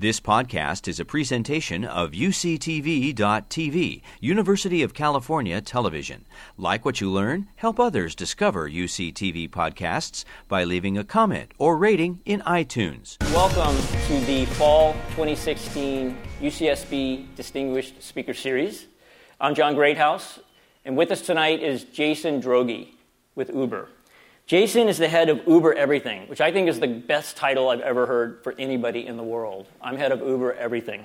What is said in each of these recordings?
This podcast is a presentation of UCTV.tv, University of California Television. Like what you learn, help others discover UCTV podcasts by leaving a comment or rating in iTunes. Welcome to the Fall 2016 UCSB Distinguished Speaker Series. I'm John Greathouse, and with us tonight is Jason Droege with Uber. Jason is the head of Uber Everything, which I think is the best title I've ever heard for anybody in the world. I'm head of Uber Everything.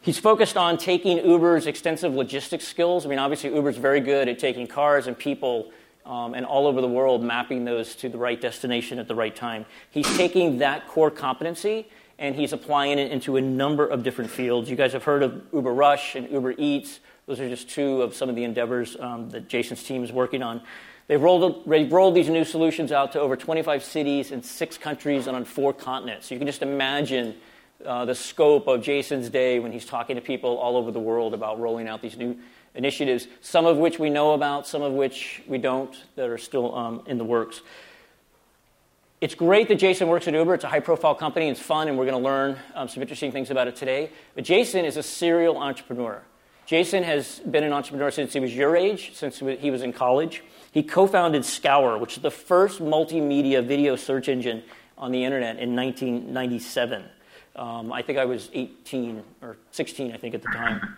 He's focused on taking Uber's extensive logistics skills. I mean, obviously, Uber's very good at taking cars and people um, and all over the world, mapping those to the right destination at the right time. He's taking that core competency and he's applying it into a number of different fields. You guys have heard of Uber Rush and Uber Eats. Those are just two of some of the endeavors um, that Jason's team is working on. They've rolled, they've rolled these new solutions out to over 25 cities in six countries and on four continents. So you can just imagine uh, the scope of Jason's day when he's talking to people all over the world about rolling out these new initiatives, some of which we know about, some of which we don't, that are still um, in the works. It's great that Jason works at Uber. It's a high profile company, it's fun, and we're going to learn um, some interesting things about it today. But Jason is a serial entrepreneur. Jason has been an entrepreneur since he was your age, since he was in college. He co founded Scour, which is the first multimedia video search engine on the internet in 1997. Um, I think I was 18 or 16, I think, at the time.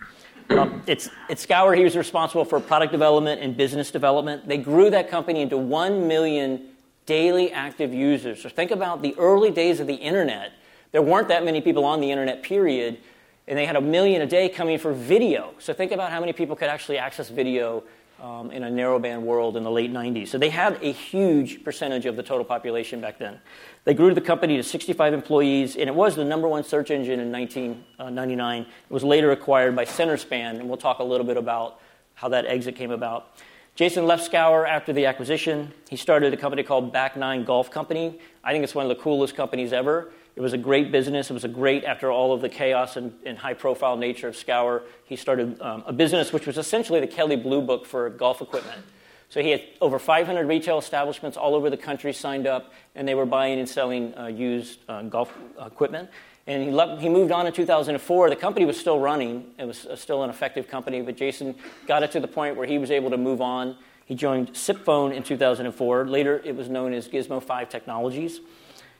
Um, it's, at Scour, he was responsible for product development and business development. They grew that company into 1 million daily active users. So think about the early days of the internet. There weren't that many people on the internet, period, and they had a million a day coming for video. So think about how many people could actually access video um, in a narrowband world in the late 90s. So they had a huge percentage of the total population back then. They grew the company to 65 employees, and it was the number one search engine in 1999. It was later acquired by Centerspan, and we'll talk a little bit about how that exit came about. Jason left Scour after the acquisition. He started a company called Back Nine Golf Company. I think it's one of the coolest companies ever. It was a great business. It was a great, after all of the chaos and, and high profile nature of Scour, he started um, a business which was essentially the Kelley Blue Book for golf equipment. So he had over 500 retail establishments all over the country signed up, and they were buying and selling uh, used uh, golf equipment. And he, he moved on in 2004. The company was still running, it was uh, still an effective company, but Jason got it to the point where he was able to move on. He joined SipPhone in 2004. Later, it was known as Gizmo 5 Technologies.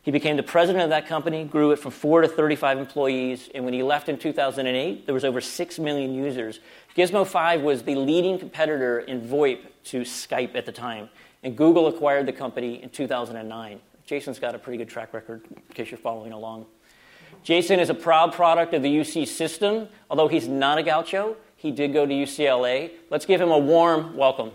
He became the president of that company, grew it from four to 35 employees, and when he left in 2008, there was over 6 million users. Gizmo 5 was the leading competitor in VoIP to Skype at the time, and Google acquired the company in 2009. Jason's got a pretty good track record, in case you're following along. Jason is a proud product of the UC system. Although he's not a gaucho, he did go to UCLA. Let's give him a warm welcome.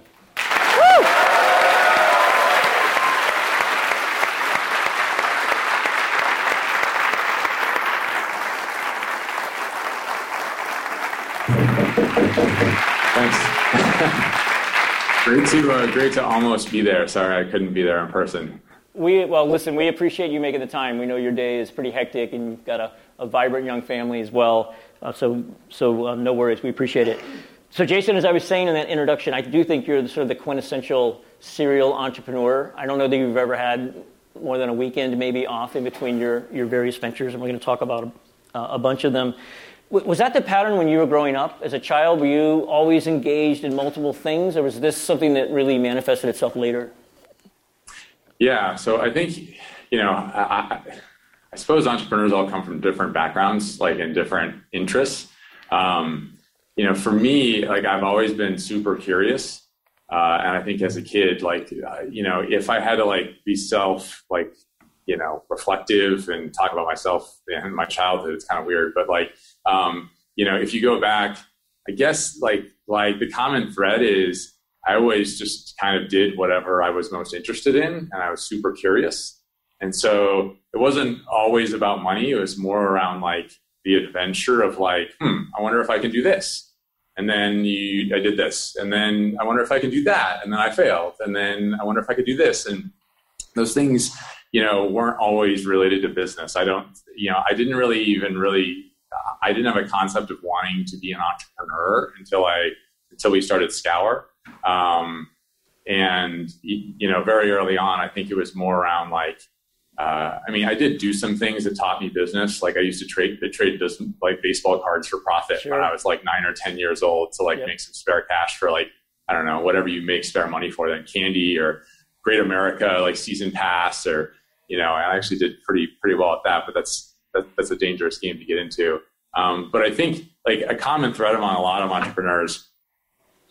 Great to uh, great to almost be there. Sorry, I couldn't be there in person. We well, listen. We appreciate you making the time. We know your day is pretty hectic, and you've got a, a vibrant young family as well. Uh, so so um, no worries. We appreciate it. So Jason, as I was saying in that introduction, I do think you're sort of the quintessential serial entrepreneur. I don't know that you've ever had more than a weekend maybe off in between your your various ventures, and we're going to talk about a, a bunch of them. Was that the pattern when you were growing up as a child? Were you always engaged in multiple things, or was this something that really manifested itself later? Yeah, so I think, you know, I, I suppose entrepreneurs all come from different backgrounds, like in different interests. Um, you know, for me, like I've always been super curious. Uh, and I think as a kid, like, uh, you know, if I had to like be self, like, you know, reflective and talk about myself and my childhood, it's kind of weird, but like, um, you know, if you go back, I guess like like the common thread is I always just kind of did whatever I was most interested in, and I was super curious. And so it wasn't always about money. It was more around like the adventure of like, hmm, I wonder if I can do this. And then you, I did this. And then I wonder if I can do that. And then I failed. And then I wonder if I could do this. And those things, you know, weren't always related to business. I don't, you know, I didn't really even really I didn't have a concept of wanting to be an entrepreneur until I until we started Scour. Um, and you know, very early on, I think it was more around like, uh, I mean, I did do some things that taught me business. Like I used to trade, trade like baseball cards for profit sure. when I was like nine or ten years old to like yep. make some spare cash for like I don't know whatever you make spare money for, then candy or Great America like season pass or you know. I actually did pretty pretty well at that, but that's that, that's a dangerous game to get into. Um, but I think like a common thread among a lot of entrepreneurs,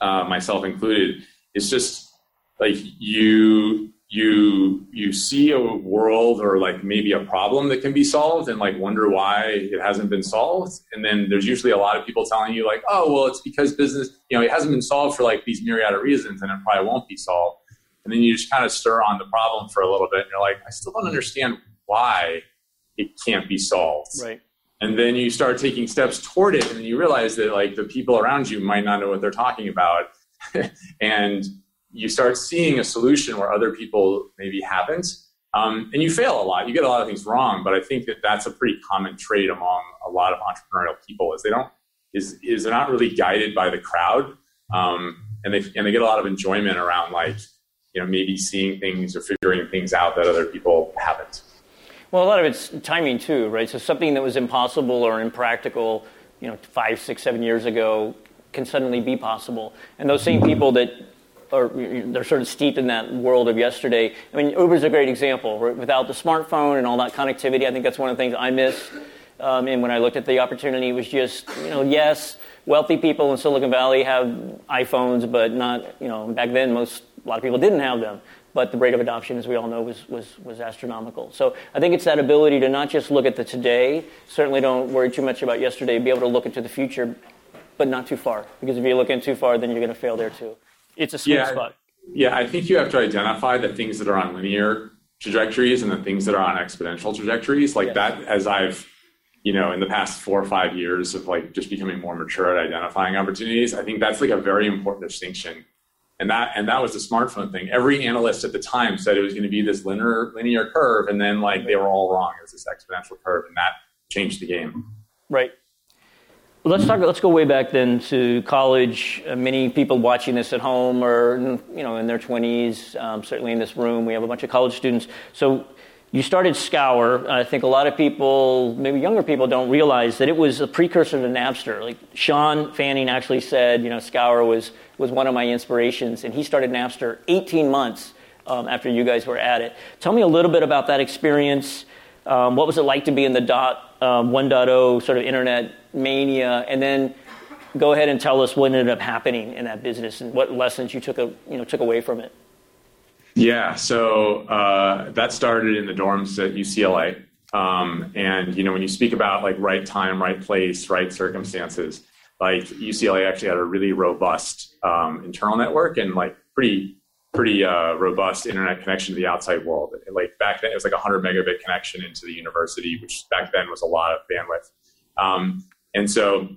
uh, myself included, is just like you you you see a world or like maybe a problem that can be solved and like wonder why it hasn't been solved and then there's usually a lot of people telling you like oh well it's because business you know it hasn't been solved for like these myriad of reasons and it probably won't be solved and then you just kind of stir on the problem for a little bit and you're like i still don't understand why it can't be solved right and then you start taking steps toward it and then you realize that like the people around you might not know what they're talking about and you start seeing a solution where other people maybe haven't. Um, and you fail a lot. You get a lot of things wrong, but I think that that's a pretty common trait among a lot of entrepreneurial people is they don't is is they're not really guided by the crowd, um, and they and they get a lot of enjoyment around like you know maybe seeing things or figuring things out that other people haven't. Well, a lot of it's timing too, right? So something that was impossible or impractical, you know, five, six, seven years ago, can suddenly be possible. And those same people that are they're sort of steeped in that world of yesterday. I mean, Uber's a great example. Without the smartphone and all that connectivity, I think that's one of the things I missed. Um, and when I looked at the opportunity, it was just, you know, yes, wealthy people in Silicon Valley have iPhones, but not, you know, back then most, a lot of people didn't have them. But the rate of adoption, as we all know, was, was, was astronomical. So I think it's that ability to not just look at the today, certainly don't worry too much about yesterday, be able to look into the future, but not too far. Because if you look in too far, then you're going to fail there too it's a sweet yeah, spot. Yeah, I think you have to identify the things that are on linear trajectories and the things that are on exponential trajectories. Like yes. that, as I've, you know, in the past four or five years of like just becoming more mature at identifying opportunities, I think that's like a very important distinction. And that and that was the smartphone thing. Every analyst at the time said it was going to be this linear linear curve, and then like they were all wrong. It was this exponential curve, and that changed the game. Right. Let's talk. Let's go way back then to college. Uh, many people watching this at home are, you know, in their 20s. Um, certainly in this room, we have a bunch of college students. So you started Scour. I think a lot of people, maybe younger people, don't realize that it was a precursor to Napster. Like Shawn Fanning actually said, you know, Scour was was one of my inspirations, and he started Napster 18 months um, after you guys were at it. Tell me a little bit about that experience. Um, what was it like to be in the dot um, 1.0 sort of internet mania, and then go ahead and tell us what ended up happening in that business and what lessons you took, a, you know, took away from it. Yeah, so uh, that started in the dorms at UCLA. Um, and you know, when you speak about like right time, right place, right circumstances, like UCLA actually had a really robust um, internal network and like pretty pretty uh, robust internet connection to the outside world. Like back then, it was like a 100 megabit connection into the university, which back then was a lot of bandwidth. Um, and so,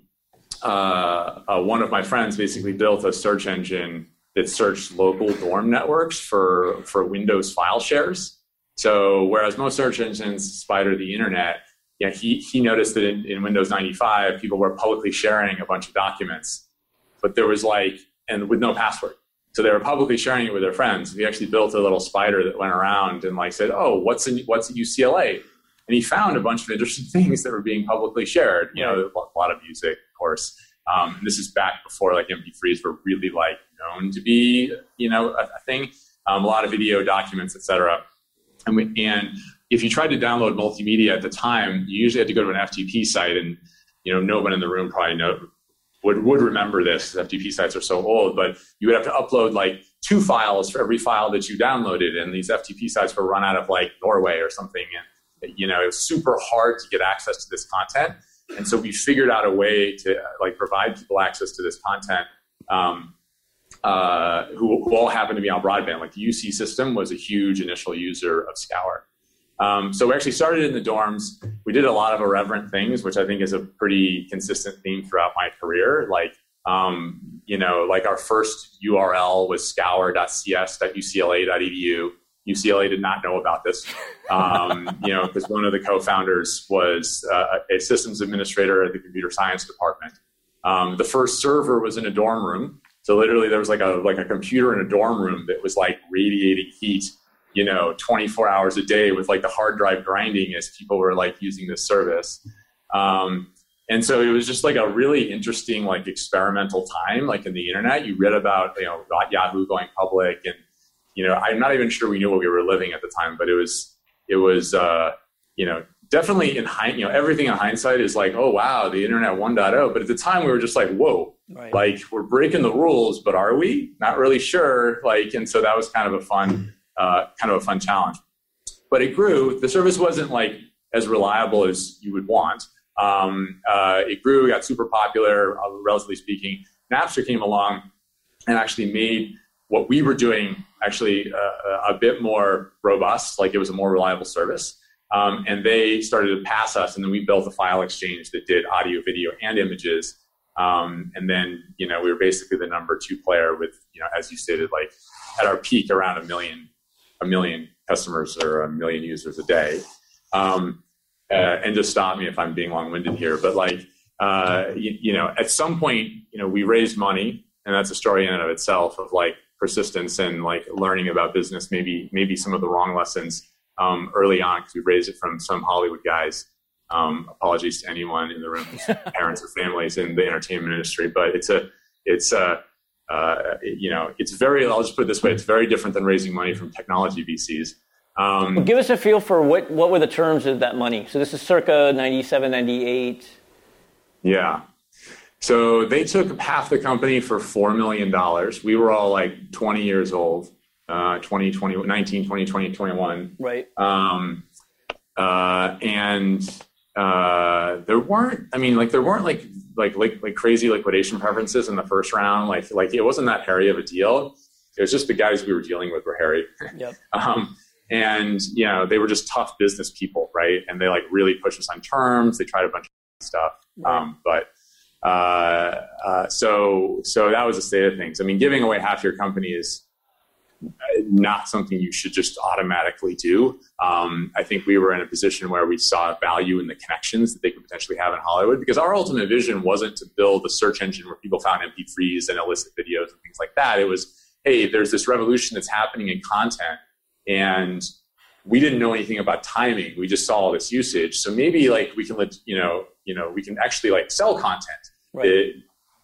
uh, uh, one of my friends basically built a search engine that searched local dorm networks for for Windows file shares. So, whereas most search engines spider the internet, yeah, he he noticed that in, in Windows 95, people were publicly sharing a bunch of documents, but there was like and with no password. So they were publicly sharing it with their friends. He actually built a little spider that went around and like said, "Oh, what's in what's at UCLA?" And he found a bunch of interesting things that were being publicly shared. You know, a lot of music, of course. Um, and this is back before like MP3s were really like known to be, you know, a, a thing. Um, a lot of video documents, etc. And, we, and if you tried to download multimedia at the time, you usually had to go to an FTP site, and you know, no one in the room probably know, would, would remember this. FTP sites are so old, but you would have to upload like two files for every file that you downloaded. And these FTP sites were run out of like Norway or something. And, you know, it was super hard to get access to this content. And so we figured out a way to like provide people access to this content um, uh, who, who all happened to be on broadband. Like the UC system was a huge initial user of Scour. Um, so we actually started in the dorms. We did a lot of irreverent things, which I think is a pretty consistent theme throughout my career. Like, um, you know, like our first URL was scour.cs.ucla.edu. UCLA did not know about this, um, you know, because one of the co-founders was uh, a systems administrator at the computer science department. Um, the first server was in a dorm room, so literally there was like a like a computer in a dorm room that was like radiating heat you know 24 hours a day with like the hard drive grinding as people were like using this service. Um, and so it was just like a really interesting like experimental time like in the internet. You read about you know yahoo going public and you know i'm not even sure we knew what we were living at the time but it was it was uh, you know definitely in hind, you know everything in hindsight is like oh wow the internet 1.0 but at the time we were just like whoa. Right. like we're breaking the rules but are we? Not really sure. Like and so that was kind of a fun uh, kind of a fun challenge. But it grew. The service wasn't like as reliable as you would want. Um, uh, it grew got super popular uh, relatively speaking. Napster came along and actually made what we were doing actually uh, a bit more robust like it was a more reliable service um, and they started to pass us, and then we built a file exchange that did audio, video, and images. Um, and then, you know, we were basically the number two player with, you know, as you stated, like at our peak around a million, a million customers or a million users a day. Um, uh, and just stop me if I'm being long-winded here, but like, uh, you, you, know, at some point, you know, we raised money, and that's a story in and of itself of like persistence and like learning about business. Maybe, maybe some of the wrong lessons um, early on because we raised it from some Hollywood guys. Um, apologies to anyone in the room, parents or families in the entertainment industry, but it's a, it's a, uh, you know, it's very. I'll just put it this way: it's very different than raising money from technology VCs. Um, well, give us a feel for what what were the terms of that money. So this is circa 97, 98. Yeah. So they took half the company for four million dollars. We were all like 20 years old uh, 2020, 19, 20, 20, 21. Right. Um, uh, and uh, there weren't, I mean, like there weren't like, like, like, like crazy liquidation preferences in the first round. Like, like it wasn't that hairy of a deal. It was just the guys we were dealing with were hairy. Yep. um, and you know they were just tough business people, right? And they like really pushed us on terms. They tried a bunch of stuff, right. um, but uh, uh, so so that was the state of things. I mean, giving away half your company is not something you should just automatically do. Um, I think we were in a position where we saw value in the connections that they could potentially have in Hollywood because our ultimate vision wasn't to build a search engine where people found MP3s and illicit videos and things like that. It was, hey, there's this revolution that's happening in content, and we didn't know anything about timing. We just saw all this usage, so maybe like we can, let you know, you know, we can actually like sell content. Right. That,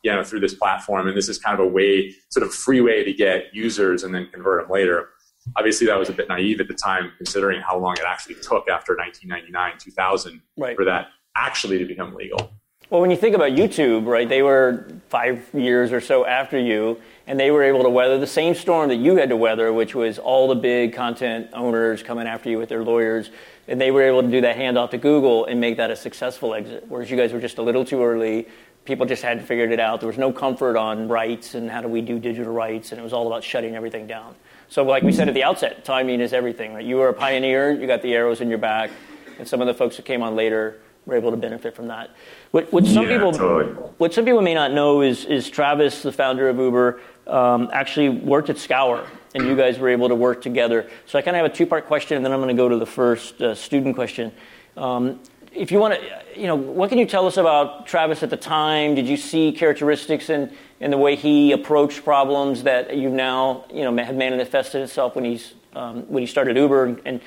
you know, through this platform. And this is kind of a way, sort of free way to get users and then convert them later. Obviously, that was a bit naive at the time, considering how long it actually took after 1999, 2000 right. for that actually to become legal. Well, when you think about YouTube, right, they were five years or so after you, and they were able to weather the same storm that you had to weather, which was all the big content owners coming after you with their lawyers, and they were able to do that handoff to Google and make that a successful exit, whereas you guys were just a little too early people just hadn't figured it out. There was no comfort on rights and how do we do digital rights, and it was all about shutting everything down. So, like we said at the outset, timing is everything. Right? You were a pioneer. You got the arrows in your back, and some of the folks that came on later were able to benefit from that. What, what some yeah, people, totally. what some people may not know is, is Travis, the founder of Uber, um, actually worked at Scour, and you guys were able to work together. So I kind of have a two-part question, and then I'm going to go to the first uh, student question. Um, if you want to, you know, what can you tell us about Travis at the time? Did you see characteristics in, in the way he approached problems that you've now, you know, have manifested itself when he's um, when he started Uber? And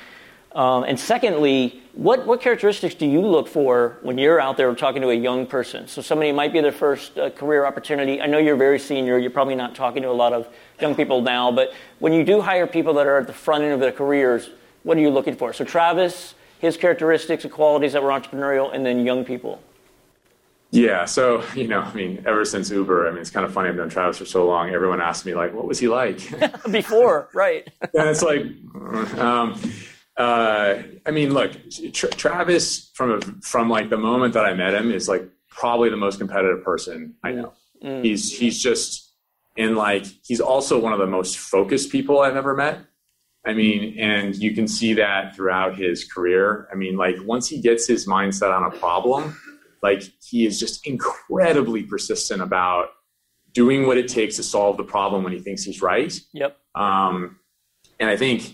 um, and secondly, what what characteristics do you look for when you're out there talking to a young person? So somebody might be their first uh, career opportunity. I know you're very senior. You're probably not talking to a lot of young people now, but when you do hire people that are at the front end of their careers, what are you looking for? So Travis his characteristics and qualities that were entrepreneurial, and then young people? Yeah, so you know, I mean, ever since Uber, I mean, it's kind of funny. I've known Travis for so long. Everyone asks me like, "What was he like?" Before, right? and it's like, um, uh, I mean, look, Tra- Travis from a, from like the moment that I met him is like probably the most competitive person I know. Mm. He's he's just in like he's also one of the most focused people I've ever met. I mean, and you can see that throughout his career. I mean, like once he gets his mindset on a problem, like he is just incredibly persistent about doing what it takes to solve the problem when he thinks he's right. Yep. Um, and I think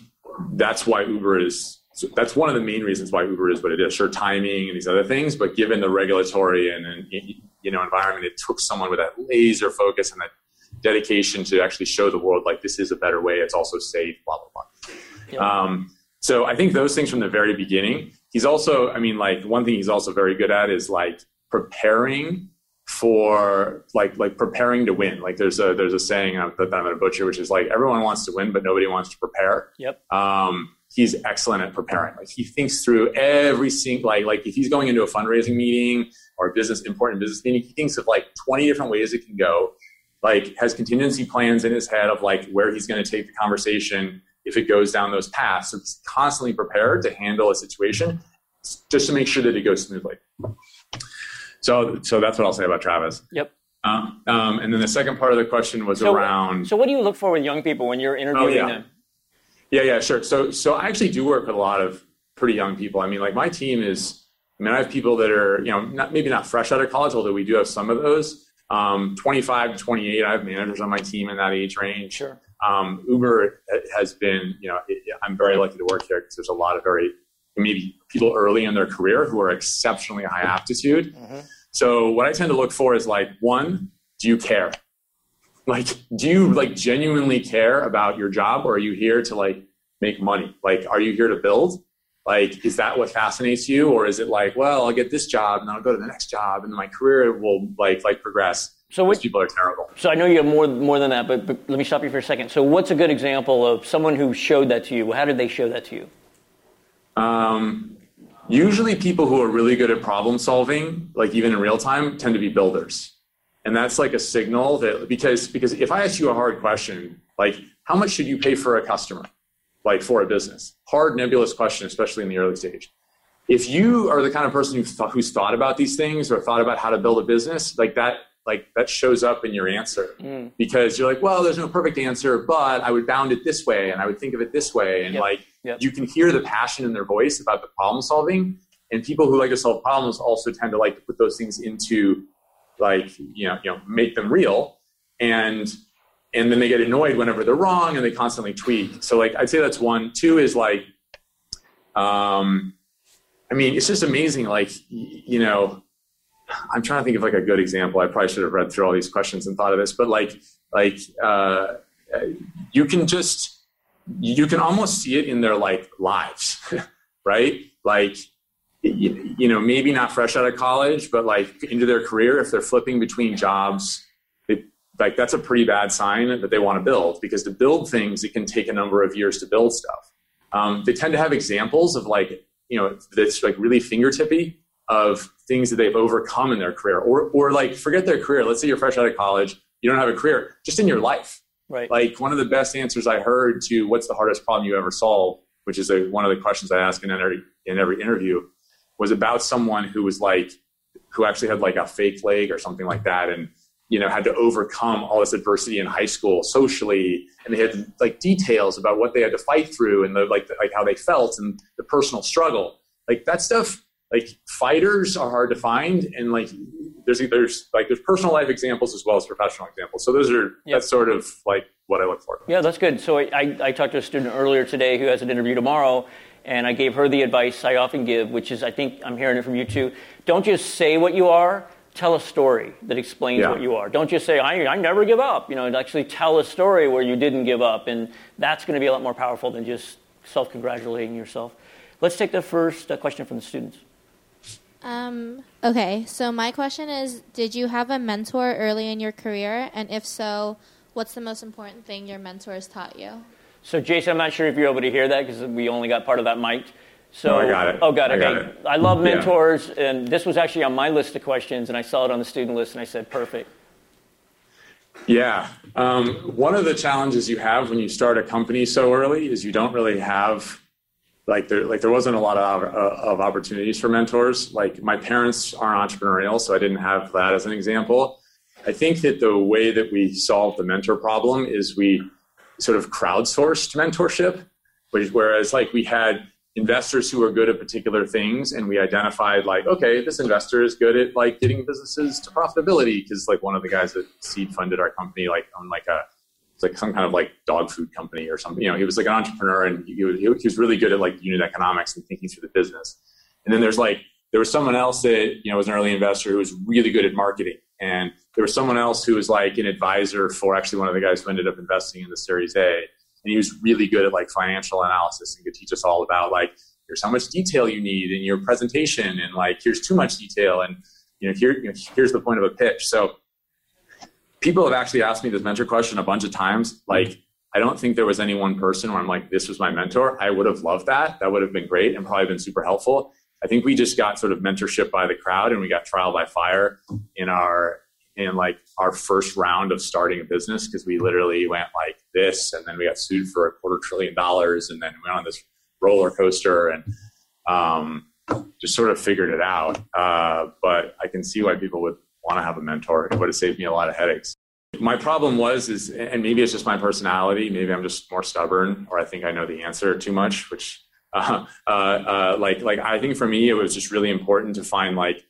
that's why Uber is. That's one of the main reasons why Uber is what it is. Sure, timing and these other things, but given the regulatory and, and you know environment, it took someone with that laser focus and that dedication to actually show the world like this is a better way. It's also safe. Blah blah blah. Yeah. Um, so I think those things from the very beginning. He's also, I mean, like one thing he's also very good at is like preparing for like like preparing to win. Like there's a there's a saying that I'm going to butcher, which is like everyone wants to win, but nobody wants to prepare. Yep. Um, he's excellent at preparing. Like he thinks through every single like like if he's going into a fundraising meeting or a business important business meeting, he thinks of like 20 different ways it can go. Like has contingency plans in his head of like where he's going to take the conversation if it goes down those paths. So he's constantly prepared to handle a situation just to make sure that it goes smoothly. So so that's what I'll say about Travis. Yep. Um, um, and then the second part of the question was so, around. So what do you look for with young people when you're interviewing oh, yeah. them? Yeah, yeah, sure. So, so I actually do work with a lot of pretty young people. I mean, like my team is. I mean, I have people that are, you know, not, maybe not fresh out of college, although we do have some of those. Um, 25 to 28, I have managers on my team in that age range. Sure. Um, Uber has been, you know, I'm very lucky to work here because there's a lot of very, maybe people early in their career who are exceptionally high aptitude. Mm-hmm. So what I tend to look for is like, one, do you care? like do you like genuinely care about your job or are you here to like make money like are you here to build like is that what fascinates you or is it like well i'll get this job and then i'll go to the next job and my career will like like progress so which people are terrible. So i know you have more more than that but, but let me stop you for a second. So what's a good example of someone who showed that to you? How did they show that to you? Um, usually people who are really good at problem solving like even in real time tend to be builders. And that's like a signal that because because if i ask you a hard question like how much should you pay for a customer? Like for a business? Hard nebulous question especially in the early stage. If you are the kind of person who th- who's thought about these things or thought about how to build a business like that like that shows up in your answer mm. because you're like well there's no perfect answer but i would bound it this way and i would think of it this way and yep. like yep. you can hear the passion in their voice about the problem solving and people who like to solve problems also tend to like to put those things into like you know you know make them real and and then they get annoyed whenever they're wrong and they constantly tweak so like i'd say that's one two is like um i mean it's just amazing like you know i'm trying to think of like a good example i probably should have read through all these questions and thought of this but like like uh you can just you can almost see it in their like lives right like you know, maybe not fresh out of college, but like into their career, if they're flipping between jobs, it, like that's a pretty bad sign that they want to build because to build things, it can take a number of years to build stuff. Um, they tend to have examples of like, you know, that's like really fingertippy of things that they've overcome in their career or, or like forget their career. Let's say you're fresh out of college, you don't have a career, just in your life. Right. Like one of the best answers I heard to what's the hardest problem you ever solved, which is a, one of the questions I ask in every, in every interview was about someone who was like who actually had like a fake leg or something like that and you know had to overcome all this adversity in high school socially and they had like details about what they had to fight through and the like the, like how they felt and the personal struggle like that stuff like fighters are hard to find and like there's there's like there's personal life examples as well as professional examples so those are yep. that's sort of like what i look for yeah that's good so I, I talked to a student earlier today who has an interview tomorrow and I gave her the advice I often give, which is I think I'm hearing it from you too. Don't just say what you are, tell a story that explains yeah. what you are. Don't just say, I, I never give up. You know, actually tell a story where you didn't give up. And that's going to be a lot more powerful than just self congratulating yourself. Let's take the first uh, question from the students. Um, okay, so my question is Did you have a mentor early in your career? And if so, what's the most important thing your mentors taught you? So, Jason, I'm not sure if you're able to hear that because we only got part of that mic. So, no, I got it. Oh, got it. I, got it. I love mentors, yeah. and this was actually on my list of questions, and I saw it on the student list, and I said, perfect. Yeah. Um, one of the challenges you have when you start a company so early is you don't really have like there like there wasn't a lot of, uh, of opportunities for mentors. Like my parents are entrepreneurial, so I didn't have that as an example. I think that the way that we solve the mentor problem is we sort of crowdsourced mentorship, which, whereas like we had investors who were good at particular things and we identified like okay this investor is good at like getting businesses to profitability because like one of the guys that seed funded our company like on like a it's like some kind of like dog food company or something. You know he was like an entrepreneur and he was, he was really good at like unit economics and thinking through the business. And then there's like there was someone else that you know was an early investor who was really good at marketing. And there was someone else who was like an advisor for actually one of the guys who ended up investing in the Series A. and he was really good at like financial analysis and could teach us all about like here's how much detail you need in your presentation and like here's too much detail and you know here you know, here's the point of a pitch. So people have actually asked me this mentor question a bunch of times. Like i don't think there was any one person where i'm like this was my mentor. I would have loved that. That would have been great and probably been super helpful. I think we just got sort of mentorship by the crowd and we got trial by fire in our in like our first round of starting a business because we literally went like this and then we got sued for a quarter trillion dollars and then went on this roller coaster and um, just sort of figured it out. Uh, but I can see why people would want to have a mentor. It would have saved me a lot of headaches. My problem was is, and maybe it's just my personality. Maybe I'm just more stubborn, or I think I know the answer too much. Which, uh, uh, uh like, like I think for me, it was just really important to find like,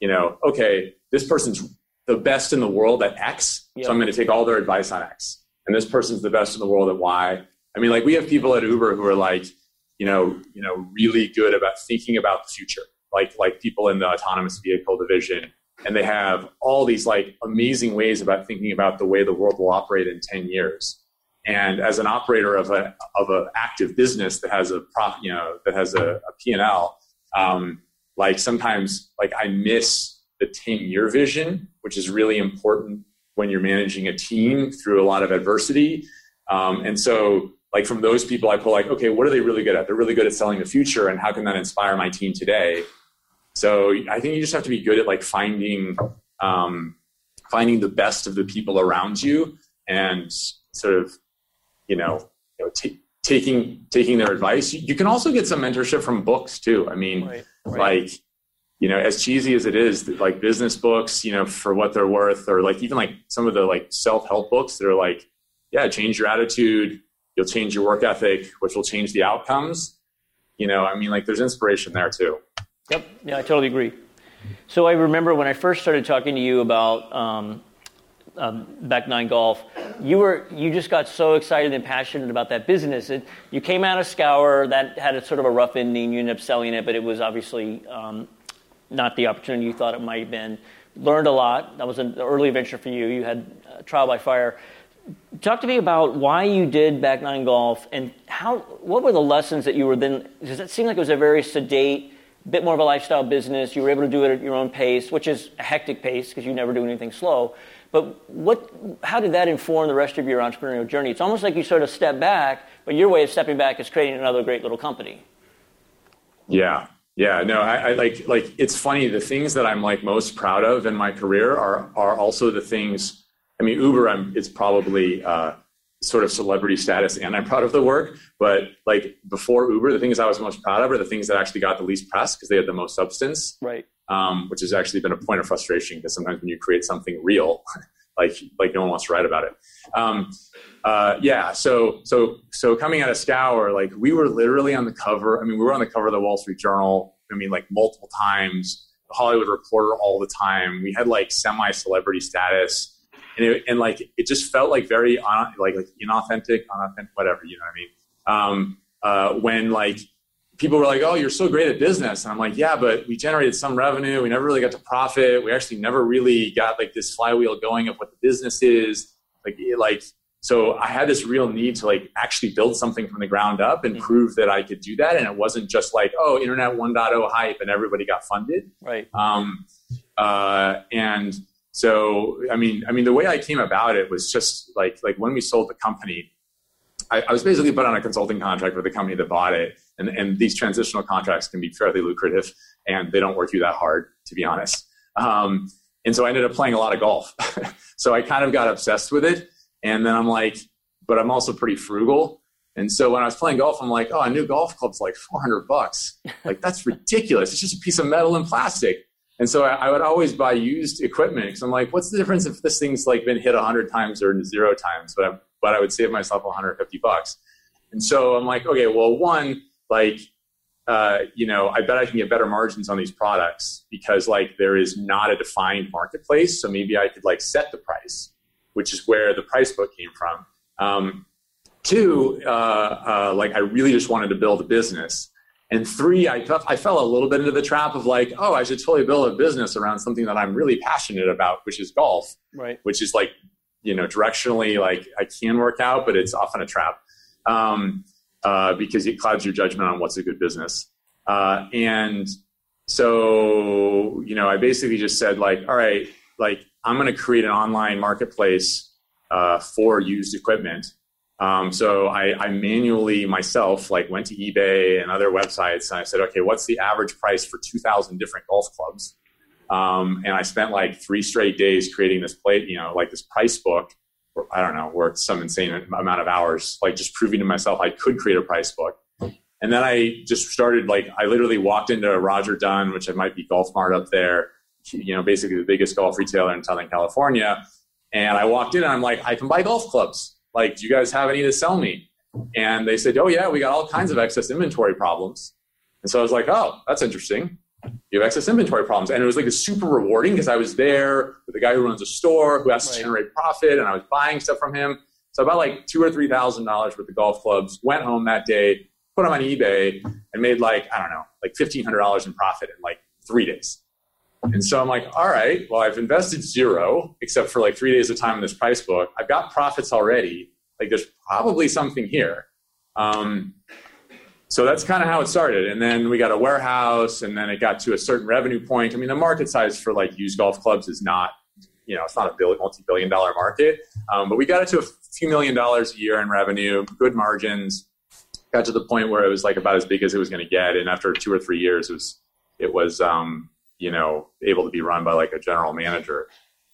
you know, okay, this person's the best in the world at X, yep. so I'm going to take all their advice on X. And this person's the best in the world at Y. I mean, like we have people at Uber who are like, you know, you know, really good about thinking about the future, like like people in the autonomous vehicle division, and they have all these like amazing ways about thinking about the way the world will operate in ten years. And as an operator of a of an active business that has a prof, you know, that has a, a P and L, um, like sometimes like I miss the 10 year vision, which is really important when you're managing a team through a lot of adversity. Um, and so like from those people, I pull like, okay, what are they really good at? They're really good at selling the future, and how can that inspire my team today? So I think you just have to be good at like finding um, finding the best of the people around you and sort of you know, you know t- taking taking their advice. You can also get some mentorship from books too. I mean, right, right. like you know, as cheesy as it is, like business books, you know, for what they're worth, or like even like some of the like self help books, that are like, yeah, change your attitude You'll change your work ethic, which will change the outcomes. You know, I mean, like there's inspiration there too. Yep. Yeah, I totally agree. So I remember when I first started talking to you about um, um, Back Nine Golf, you were you just got so excited and passionate about that business. It, you came out of Scour that had a sort of a rough ending. You ended up selling it, but it was obviously um, not the opportunity you thought it might have been. Learned a lot. That was an early venture for you. You had uh, trial by fire talk to me about why you did back nine golf and how what were the lessons that you were then does it seem like it was a very sedate bit more of a lifestyle business you were able to do it at your own pace which is a hectic pace because you never do anything slow. But what how did that inform the rest of your entrepreneurial journey? It's almost like you sort of step back but your way of stepping back is creating another great little company. Yeah. Yeah no I, I like like it's funny the things that i'm like most proud of in my career are are also the things I mean, Uber, I'm, it's probably uh, sort of celebrity status, and I'm proud of the work. But like before Uber, the things I was most proud of are the things that actually got the least press because they had the most substance. Right. Um, which has actually been a point of frustration because sometimes when you create something real, like like no one wants to write about it. Um, uh, yeah. So so so coming out of Scour, like we were literally on the cover. I mean, we were on the cover of the Wall Street Journal. I mean, like multiple times. The Hollywood Reporter all the time. We had like semi celebrity status and, it, and like it just felt like very un, like like inauthentic, unauthentic, whatever. You know what I mean? Um, uh, when like people were like, "Oh, you're so great at business," and I'm like, "Yeah, but we generated some revenue. We never really got to profit. We actually never really got like this flywheel going of what the business is. Like, like so I had this real need to like actually build something from the ground up and mm-hmm. prove that I could do that. And it wasn't just like, oh, internet 1.0 hype and everybody got funded. Right. Um, uh, and so, I mean, I mean, the way I came about it was just like like when we sold the company, I, I was basically put on a consulting contract with the company that bought it, and and these transitional contracts can be fairly lucrative, and they don't work you that hard, to be honest. Um, and so I ended up playing a lot of golf. so I kind of got obsessed with it, and then I'm like, but I'm also pretty frugal. And so when I was playing golf, I'm like, oh, a new golf club's like 400 bucks. Like that's ridiculous. It's just a piece of metal and plastic. And so I, I would always buy used equipment because I'm like, what's the difference if this thing's like been hit 100 times or zero times? But I, but I would save myself 150 bucks. And so I'm like, okay, well, one, like, uh, you know, I bet I can get better margins on these products because like there is not a defined marketplace. So maybe I could like set the price, which is where the price book came from. Um, two, uh, uh, like I really just wanted to build a business. And three, I, I fell a little bit into the trap of like, oh, I should totally build a business around something that I'm really passionate about, which is golf. Right. Which is like, you know, directionally, like I can work out, but it's often a trap. um, uh, because it clouds your judgment on what's a good business. Uh, and so, you know, I basically just said like, all right, like I'm going to create an online marketplace uh, for used equipment. Um, so I, I, manually myself like went to eBay and other websites and I said, okay, what's the average price for 2,000 different golf clubs? Um, and I spent like three straight days creating this plate, you know, like this price book. Or, I don't know, worked some insane amount of hours, like just proving to myself I could create a price book. And then I just started like I literally walked into Roger Dunn, which might be Golf Mart up there, you know, basically the biggest golf retailer in Southern California. And I walked in and I'm like, I can buy golf clubs. Like, do you guys have any to sell me? And they said, Oh yeah, we got all kinds of excess inventory problems. And so I was like, Oh, that's interesting. You have excess inventory problems. And it was like super rewarding because I was there with the guy who runs a store who has to generate profit and I was buying stuff from him. So about like two or three thousand dollars worth of golf clubs. Went home that day, put them on eBay, and made like I don't know, like fifteen hundred dollars in profit in like three days. And so I'm like, all right, well, I've invested zero except for like three days of time in this price book. I've got profits already. Like, there's probably something here. Um, so that's kind of how it started. And then we got a warehouse, and then it got to a certain revenue point. I mean, the market size for like used golf clubs is not, you know, it's not a multi-billion dollar market. Um, but we got it to a few million dollars a year in revenue, good margins. Got to the point where it was like about as big as it was going to get. And after two or three years, it was, it was, um, you know, able to be run by like a general manager.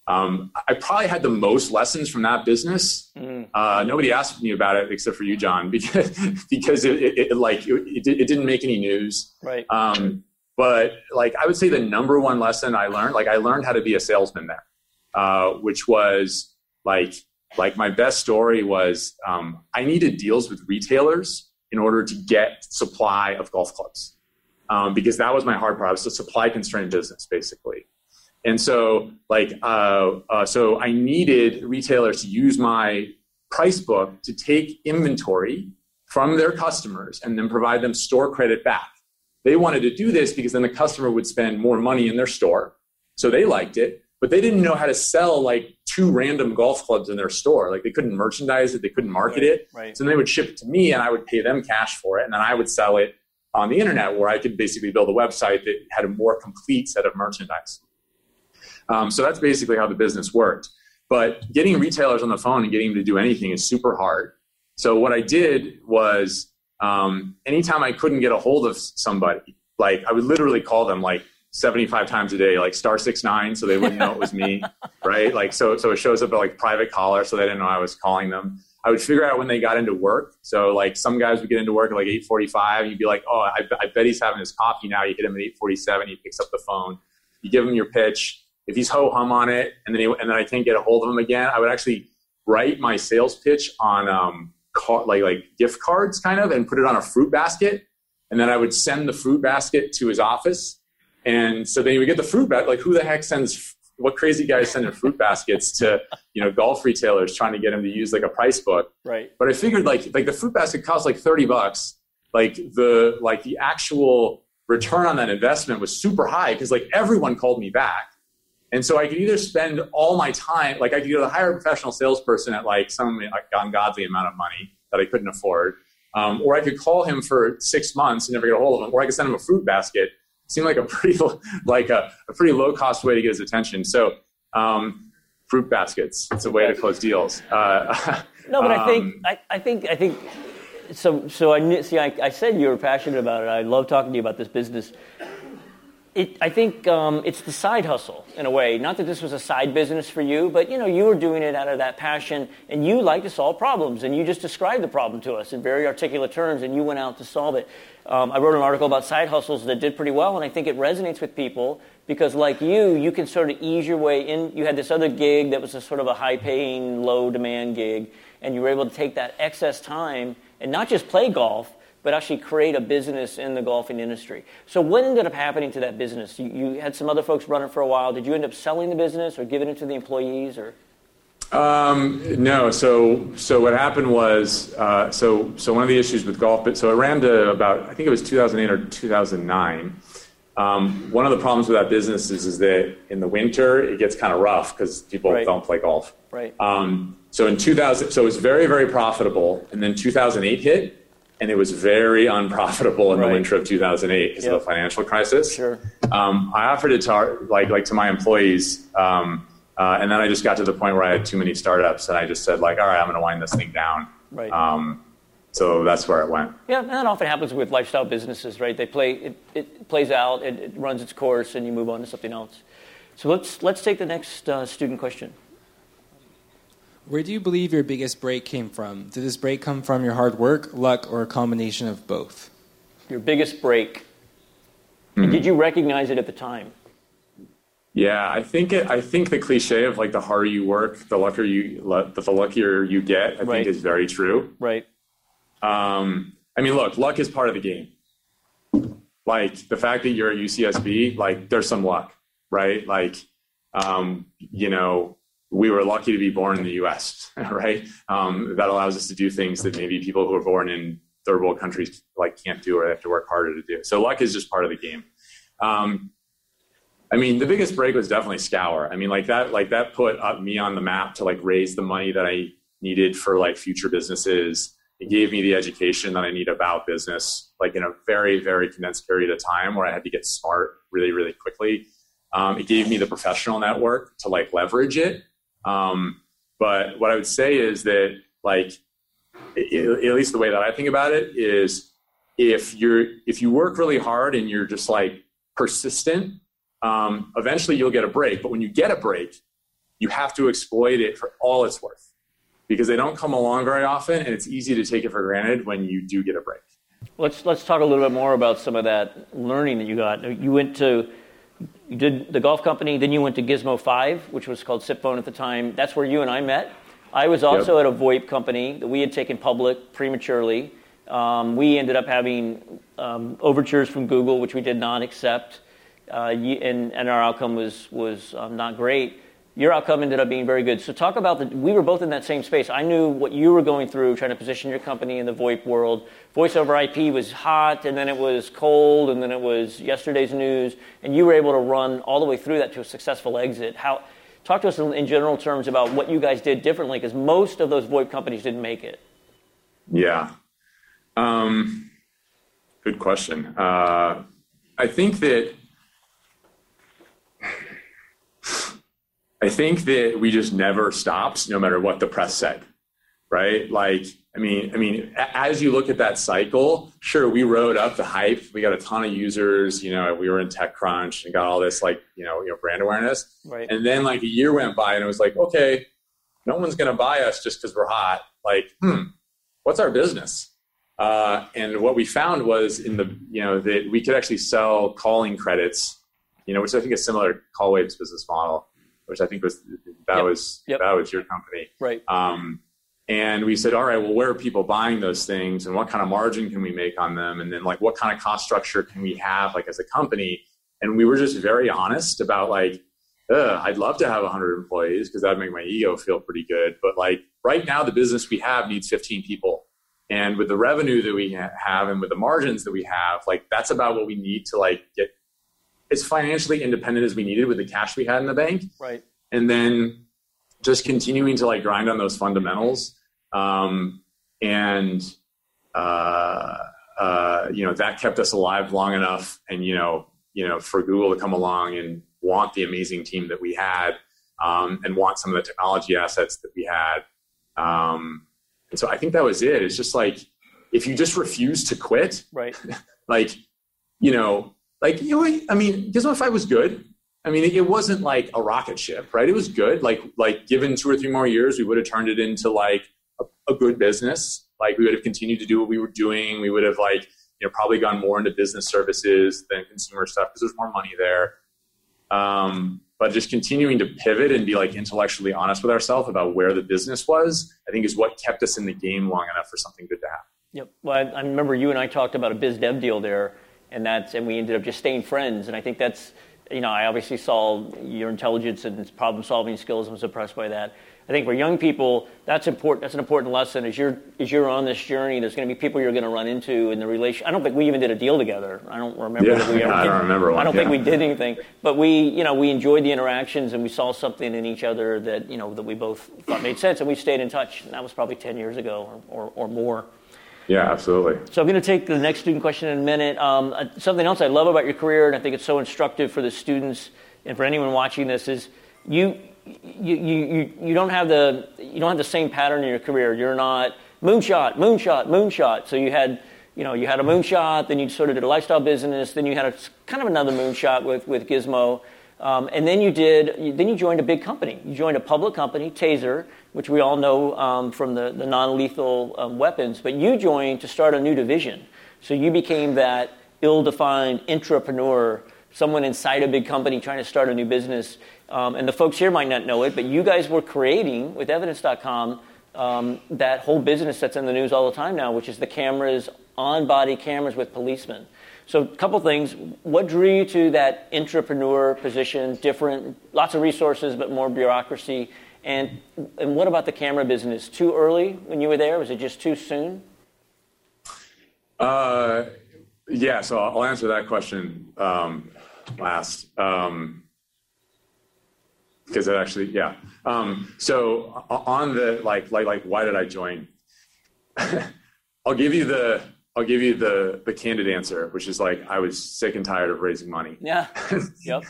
Um, I probably had the most lessons from that business. Mm. Uh, nobody asked me about it except for you, John, because because it, it, it like it, it, didn't make any news. Right. Um, but like I would say the number one lesson I learned, like I learned how to be a salesman there, uh, which was like like my best story was um, I needed deals with retailers in order to get supply of golf clubs um, because that was my hard part. It was a supply constrained business, basically. And so, like, uh, uh, so I needed retailers to use my price book to take inventory from their customers and then provide them store credit back. They wanted to do this because then the customer would spend more money in their store. So they liked it, but they didn't know how to sell like two random golf clubs in their store. Like they couldn't merchandise it, they couldn't market right, it. Right. So they would ship it to me and I would pay them cash for it and then I would sell it on the internet where I could basically build a website that had a more complete set of merchandise. Um, so that's basically how the business worked. But getting retailers on the phone and getting them to do anything is super hard. So what I did was um, anytime I couldn't get a hold of somebody, like I would literally call them like 75 times a day, like star six nine, so they wouldn't know it was me, right? Like so, so it shows up at like private caller, so they didn't know I was calling them. I would figure out when they got into work. So like some guys would get into work at like 8:45. You'd be like, oh, I, I bet he's having his coffee now. You hit him at 8:47. He picks up the phone. You give him your pitch. If he's ho hum on it, and then he, and then I can't get a hold of him again, I would actually write my sales pitch on um, car, like like gift cards, kind of, and put it on a fruit basket. And then I would send the fruit basket to his office. And so then you would get the fruit basket. Like who the heck sends what crazy guys sending fruit baskets to you know golf retailers trying to get them to use like a price book. Right. But i figured like like the fruit basket costs like 30 bucks. Like the like the actual return on that investment was super high because like everyone called me back. And so i could either spend all my time like i could either hire a professional salesperson at like some like, ungodly amount of money that i couldn't afford um, or i could call him for six months and never get a hold of him or i could send him a fruit basket seemed like a pretty like a, a pretty low cost way to get his attention. So um, fruit baskets, it's a way to close deals. Uh, no, but um, I think um, I, I, think I think so. So I see. I, I said you were passionate about it. I love talking to you about this business. It, I think um, it's the side hustle in a way. Not that this was a side business for you, but you know you were doing it out of that passion, and you like to solve problems, and you just described the problem to us in very articulate terms, and you went out to solve it. Um, I wrote an article about side hustles that did pretty well, and I think it resonates with people because, like you, you can sort of ease your way in. You had this other gig that was a sort of a high-paying, low-demand gig, and you were able to take that excess time and not just play golf but actually create a business in the golfing industry. So what ended up happening to that business? You, you had some other folks run it for a while. Did you end up selling the business or giving it to the employees or? Um, no. So, so what happened was, uh, so, so one of the issues with golf, so it ran to about, I think it was 2008 or 2009. Um, one of the problems with that business is, is that in the winter it gets kind of rough because people Right. don't play golf. Right. Um, so in 2000, so it was very, very profitable. And then 2008 hit, and it was very unprofitable in Right. the winter of 2008 because Yep. of the financial crisis. Sure. Um, I offered it to our, like like to my employees, um, uh, and then I just got to the point where I had too many startups, and I just said like, all right, I'm going to wind this thing down. Right. Um, so that's where it went. Yeah, and that often happens with lifestyle businesses, right? They play it, it plays out, it, it runs its course, and you move on to something else. So let's let's take the next uh, student question. Where do you believe your biggest break came from? Did this break come from your hard work, luck, or a combination of both? Your biggest break. And did you recognize it at the time? Yeah, I think it, I think the cliche of like the harder you work, the luckier you the, the luckier you get. I Right. think is very true. Right. Um, I mean, look, luck is part of the game. Like the fact that you're at UCSB, like there's some luck, right? Like, um, you know, we were lucky to be born in the U.S., right? Um, that allows us to do things that maybe people who are born in third world countries like can't do or they have to work harder to do. So luck is just part of the game. Um, I mean, the biggest break was definitely Scour. I mean, like that, like that put up me on the map to like raise the money that I needed for like future businesses. It gave me the education that I need about business, like in a very, very condensed period of time where I had to get smart really, really quickly. Um, it gave me the professional network to like leverage it. Um, but what I would say is that like, i- i- at least the way that I think about it is if you're, if you work really hard and you're just like persistent, um, eventually you'll get a break. But when you get a break, you have to exploit it for all it's worth because they don't come along very often, and it's easy to take it for granted when you do get a break. Let's let's talk a little bit more about some of that learning that you got. You went to you did the golf company, then you went to Gizmo Five, which was called Sipphone at the time. That's where you and I met. I was also Yep. at a VoIP company that we had taken public prematurely. Um, we ended up having um, overtures from Google, which we did not accept, uh, and, and our outcome was was um, not great. Your outcome ended up being very good. So talk about the. We were both in that same space. I knew what you were going through, trying to position your company in the VoIP world. Voice over IP was hot, and then it was cold, and then it was yesterday's news, and you were able to run all the way through that to a successful exit. How? Talk to us in, general terms about what you guys did differently, because most of those VoIP companies didn't make it. Yeah. Um, good question. Uh, I think that I think that we just never stopped, no matter what the press said, right? Like, I mean, I mean, as you look at that cycle, sure, we rode up the hype. We got a ton of users. You know, we were in TechCrunch and got all this like, you know, you know, brand awareness. Right. And then like a year went by, and it was like, okay, no one's going to buy us just because we're hot. Like, hmm, what's our business? Uh, and what we found was in the, you know, that we could actually sell calling credits, you know, which I think is similar to CallWave's business model, which I think was that Yep. was Yep. that was your company. Right. Um, and we said, all right, well, where are people buying those things, and what kind of margin can we make on them, and then like what kind of cost structure can we have, like as a company? And we were just very honest about like, Ugh, I'd love to have 100 employees because that'd make my ego feel pretty good. But like right now, the business we have needs 15 people, and with the revenue that we have and with the margins that we have, like that's about what we need to like get as financially independent as we needed with the cash we had in the bank Right. and then just continuing to like grind on those fundamentals um, and uh, uh, you know that kept us alive long enough and you know you know for google to come along and want the amazing team that we had um, and want some of the technology assets that we had um, and so i think that was it it's just like if you just refuse to quit Right. like you know like you know i mean gizmo 5 was good. I mean it, it wasn't like a rocket ship right? It was good. Like like given two or three more years we would have turned it into like a, a good business. Like we would have continued to do what we were doing. We would have like you know probably gone more into business services than consumer stuff because there's more money there. Um, but just continuing to pivot and be like intellectually honest with ourselves about where the business was i think is what kept us in the game long enough for something good to happen. Yep. Well, I, I remember you and I talked about a biz dev deal there, and that's and we ended up just staying friends. And I think that's you know, I obviously saw your intelligence and problem solving skills I was impressed by that. I think for young people, that's important. That's an important lesson. As you're as you're on this journey, there's going to be people you're going to run into in the relation. I don't think we even did a deal together. I don't remember yeah, that we ever. I don't remember. One, I don't yeah. think we did anything, but we, you know, we enjoyed the interactions and we saw something in each other that you know that we both thought made sense, and we stayed in touch. And that was probably ten years ago or, or, or more. Yeah, absolutely. So I'm going to take the next student question in a minute. Um, uh, something else I love about your career, and I think it's so instructive for the students and for anyone watching this, is you you, you, you don't have the you don't have the same pattern in your career. You're not moonshot, moonshot, moonshot. So you had you know you had a moonshot, then you sort of did a lifestyle business, then you had a kind of another moonshot with with Gizmo, um, and then you did then you joined a big company. You joined a public company, Taser, which we all know um, from the the non-lethal um, weapons. But you joined to start a new division. So you became that ill-defined intrapreneur, someone inside a big company trying to start a new business. Um, and the folks here might not know it, but you guys were creating with evidence.com um, that whole business that's in the news all the time now, which is the cameras, on body cameras with policemen. So, a couple things. What drew you to that intrapreneur position? Different, lots of resources, but more bureaucracy. And, and what about the camera business? Too early when you were there? Was it just too soon? Uh, yeah, so I'll answer that question um, last. Um, because it actually yeah um, so on the like like like why did i join i'll give you the i'll give you the the candid answer which is like i was sick and tired of raising money. Yeah. Yep.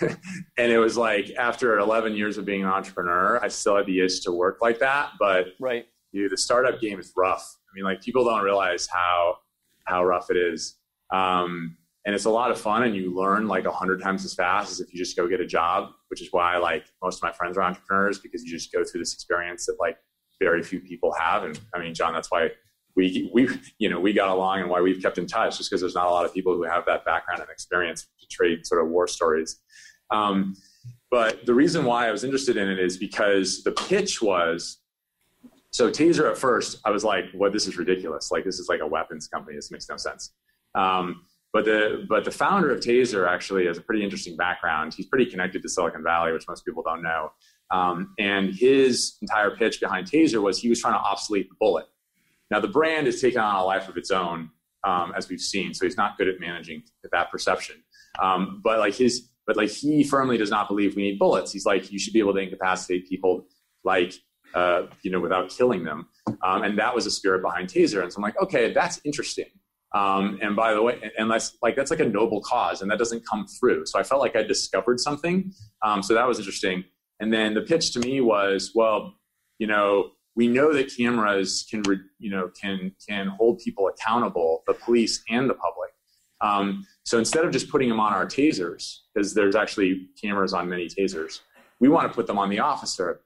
And it was like after 11 years of being an entrepreneur i still had the itch to work like that but right. dude the startup game is rough. I mean like people don't realize how how rough it is. Um, and it's a lot of fun and you learn like a hundred times as fast as if you just go get a job which is why like most of my friends are entrepreneurs because you just go through this experience that like very few people have. And i mean john that's why we we you know we got along and why we've kept in touch just because there's not a lot of people who have that background and experience to trade sort of war stories um, but the reason why i was interested in it is because the pitch was so taser at first i was like what well, this is ridiculous like this is like a weapons company this makes no sense um, but the but the founder of Taser actually has a pretty interesting background. He's pretty connected to Silicon Valley, which most people don't know. Um, and his entire pitch behind Taser was he was trying to obsolete the bullet. Now the brand has taken on a life of its own, um, as we've seen. So he's not good at managing that perception. Um, but like his, but like he firmly does not believe we need bullets. He's like you should be able to incapacitate people like uh, you know without killing them. Um, and that was the spirit behind Taser. And so I'm like, okay, that's interesting. Um, and by the way, unless like that's like a noble cause, and that doesn't come through. So I felt like I discovered something. Um, so that was interesting. And then the pitch to me was, well, you know, we know that cameras can, you know, can can hold people accountable, the police and the public. Um, so instead of just putting them on our tasers, because there's actually cameras on many tasers, we want to put them on the officer.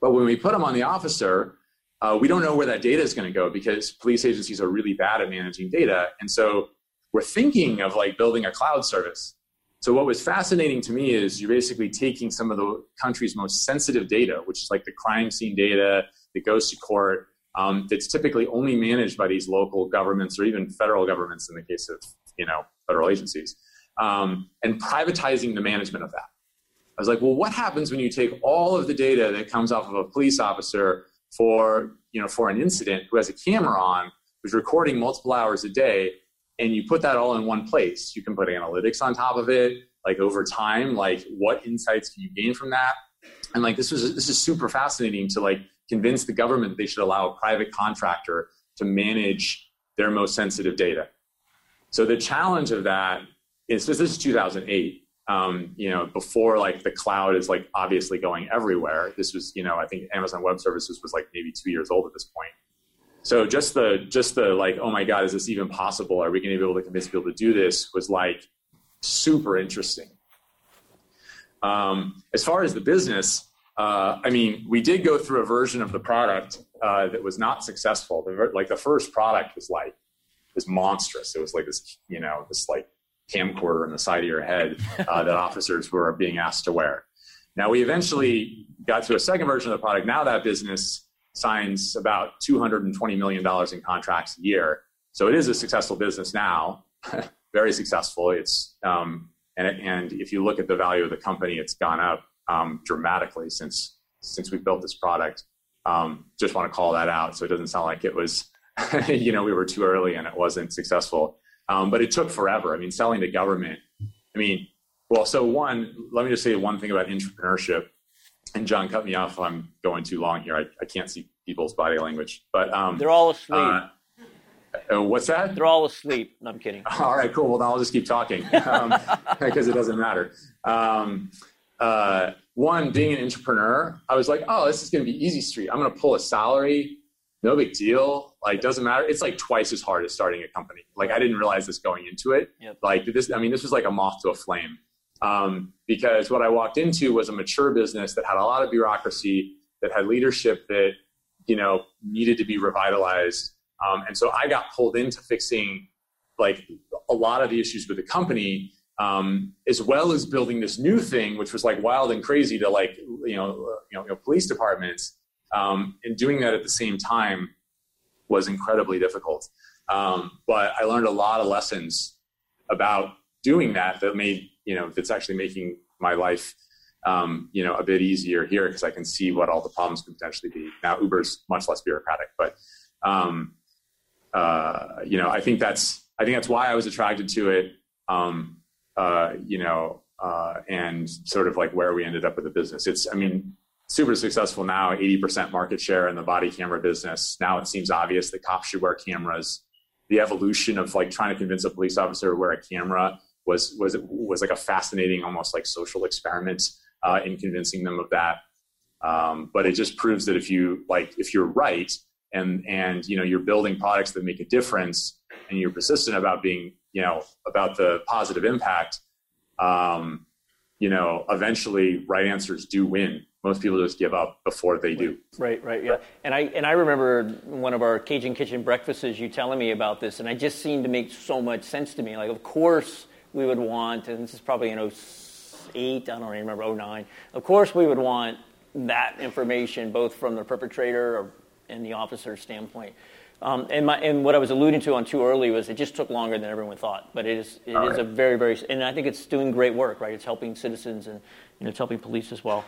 But when we put them on the officer, uh, we don't know where that data is going to go because police agencies are really bad at managing data. And so we're thinking of like building a cloud service. So what was fascinating to me is you're basically taking some of the country's most sensitive data, which is like the crime scene data that goes to court, um, that's typically only managed by these local governments or even federal governments in the case of you know federal agencies, um, and privatizing the management of that. I was like, well, what happens when you take all of the data that comes off of a police officer for you know for an incident who has a camera on who's recording multiple hours a day and you put that all in one place? You can put analytics on top of it like over time like what insights can you gain from that? And like this was this is super fascinating to like convince the government they should allow a private contractor to manage their most sensitive data so the challenge of that is this is 2008 um, you know, before like the cloud is like obviously going everywhere. This was, you know, I think Amazon Web Services was like maybe two years old at this point. So just the just the like, oh my God, is this even possible? Are we going to be able to convince people to do this? Was like super interesting. Um, as far as the business, uh, I mean, we did go through a version of the product uh, that was not successful. The, like the first product was like was monstrous. It was like this, you know, this like camcorder on the side of your head uh, that officers were being asked to wear. Now, we eventually got to a second version of the product. Now that business signs about $220 million in contracts a year. So it is a successful business now, very successful. It's, um, and and if you look at the value of the company, it's gone up um, dramatically since since we built this product. Um, just want to call that out so it doesn't sound like it was, you know, we were too early and it wasn't successful. Um, but it took forever. I mean, selling to government. I mean, well, so one, let me just say one thing about entrepreneurship. And John, cut me off if I'm going too long here. I, I can't see people's body language, but um, they're all asleep. Uh, uh, what's that? They're all asleep. No, I'm kidding. All right, cool. Well, then I'll just keep talking because um, it doesn't matter. Um, uh, one, being an intrapreneur, I was like, oh, this is going to be easy street. I'm going to pull a salary. No big deal. Like, doesn't matter. It's like twice as hard as starting a company. Like, I didn't realize this going into it. Yep. Like, this, I mean, this was like a moth to a flame. Um, because what I walked into was a mature business that had a lot of bureaucracy, that had leadership that, you know, needed to be revitalized um, and so I got pulled into fixing like a lot of the issues with the company, um, as well as building this new thing, which was like wild and crazy to like you know uh, you know, you know police departments. Um, and doing that at the same time was incredibly difficult. Um, but I learned a lot of lessons about doing that that made you know that's actually making my life um, you know a bit easier here because I can see what all the problems could potentially be. Now Uber's much less bureaucratic, but um, uh, you know, I think that's I think that's why I was attracted to it. Um, uh, you know, uh, and sort of like where we ended up with the business. It's I mean, super successful now, 80% market share in the body camera business. Now it seems obvious that cops should wear cameras. The evolution of like trying to convince a police officer to wear a camera was was was like a fascinating, almost like social experiment uh, in convincing them of that. Um, but it just proves that if you like, if you're right, and and you know you're building products that make a difference and you're persistent about being you know about the positive impact um, you know eventually right answers do win. Most people just give up before they do. Right right yeah. And i and i remember one of our cajun kitchen breakfasts you telling me about this and it just seemed to make so much sense to me. Like of course we would want and this is probably in 08 i don't remember 09 of course we would want that information both from the perpetrator or in the officer's standpoint. Um, and, my, and, what I was alluding to on too early was it just took longer than everyone thought. But it is, it is a very, very, and I think it's doing great work, right? It's helping citizens and you know, it's helping police as well.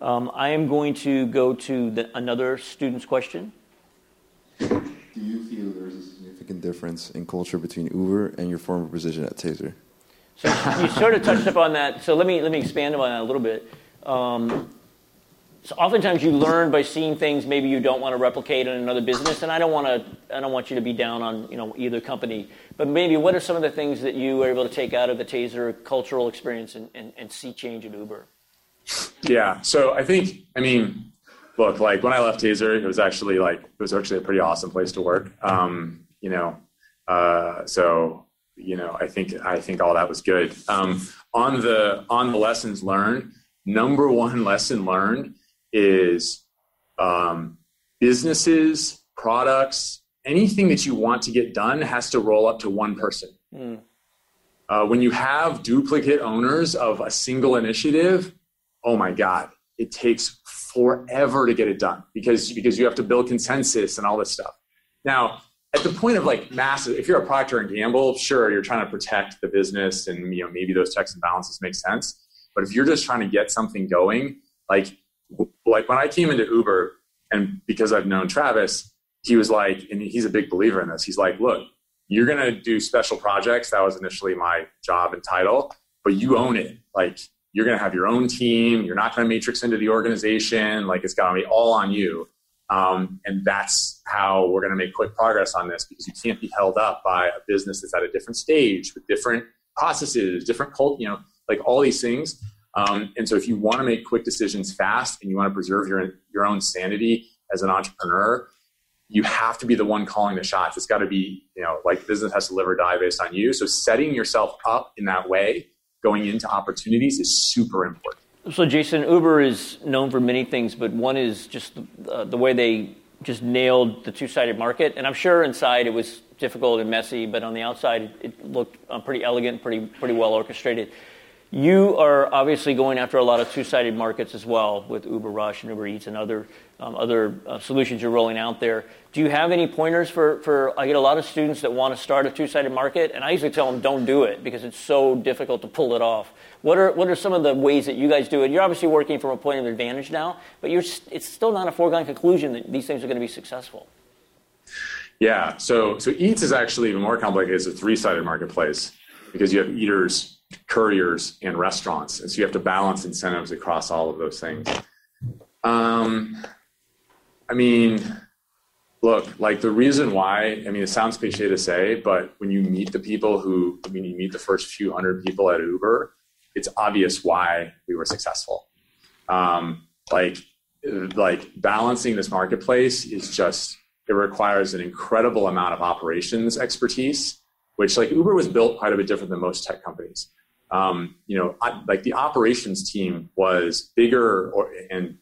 Um, I am going to go to the, another student's question. Do you feel there's a significant difference in culture between Uber and your former position at Taser? So you sort of touched upon that. So let me let me expand on that a little bit. So oftentimes you learn by seeing things maybe you don't want to replicate in another business, and I don't want to. I don't want you to be down on you know either company. But maybe what are some of the things that you were able to take out of the Taser cultural experience and, and, and see change at Uber? Yeah. So I think I mean, look, like when I left Taser, it was actually like it was actually a pretty awesome place to work. Um, you know, uh, so you know, I think I think all that was good. Um, on the on the lessons learned, number one lesson learned is um, businesses, products, anything that you want to get done has to roll up to one person. Mm. Uh, when you have duplicate owners of a single initiative, oh my God, it takes forever to get it done because, because you have to build consensus and all this stuff. Now, at the point of like massive, if you're a Procter and Gamble, sure, you're trying to protect the business and you know maybe those checks and balances make sense. But if you're just trying to get something going, like like when I came into Uber, and because I've known Travis, he was like, and he's a big believer in this. He's like, look, you're going to do special projects. That was initially my job and title, but you own it. Like, you're going to have your own team. You're not going to matrix into the organization. Like, it's got to be all on you. Um, and that's how we're going to make quick progress on this because you can't be held up by a business that's at a different stage with different processes, different cult, you know, like all these things. Um, and so if you want to make quick decisions fast and you want to preserve your, your own sanity as an entrepreneur, you have to be the one calling the shots. It's got to be, you know, like business has to live or die based on you. So setting yourself up in that way going into opportunities is super important. So, Jason, Uber is known for many things, but one is just the, uh, the way they just nailed the two sided market. And I'm sure inside it was difficult and messy, but on the outside it looked uh, pretty elegant, pretty, pretty well orchestrated. You are obviously going after a lot of two-sided markets as well with Uber Rush and Uber Eats and other um, other uh, solutions you're rolling out there. Do you have any pointers for, for? I get a lot of students that want to start a two-sided market, and I usually tell them don't do it because it's so difficult to pull it off. What are what are some of the ways that you guys do it? You're obviously working from a point of advantage now, but you're it's still not a foregone conclusion that these things are going to be successful. Yeah. So so Eats is actually even more complicated. It's a three-sided marketplace because you have eaters couriers and restaurants. And so you have to balance incentives across all of those things. Um, I mean, look, like the reason why, I mean, it sounds cliche to say, but when you meet the people who, I mean, you meet the first few hundred people at Uber, it's obvious why we were successful. Um, like, like balancing this marketplace is just, it requires an incredible amount of operations expertise, which like Uber was built quite a bit different than most tech companies um, you know, like the operations team was bigger or, and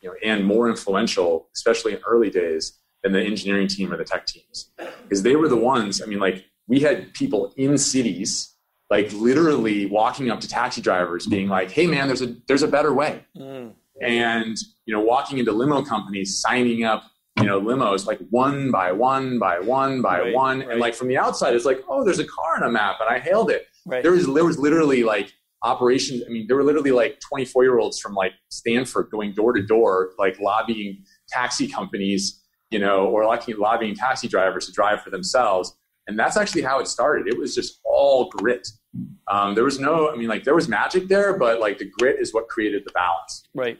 you know and more influential, especially in early days, than the engineering team or the tech teams, because they were the ones. I mean, like we had people in cities, like literally walking up to taxi drivers, being like, "Hey, man, there's a there's a better way," mm. and you know, walking into limo companies, signing up you know limos like one by one by one by right, one right. and like from the outside it's like oh there's a car on a map and i hailed it Right. There was there was literally like operations. I mean, there were literally like 24 year olds from like Stanford going door to door, like lobbying taxi companies, you know, or lobbying taxi drivers to drive for themselves. And that's actually how it started. It was just all grit. Um, there was no, I mean, like there was magic there, but like the grit is what created the balance. Right.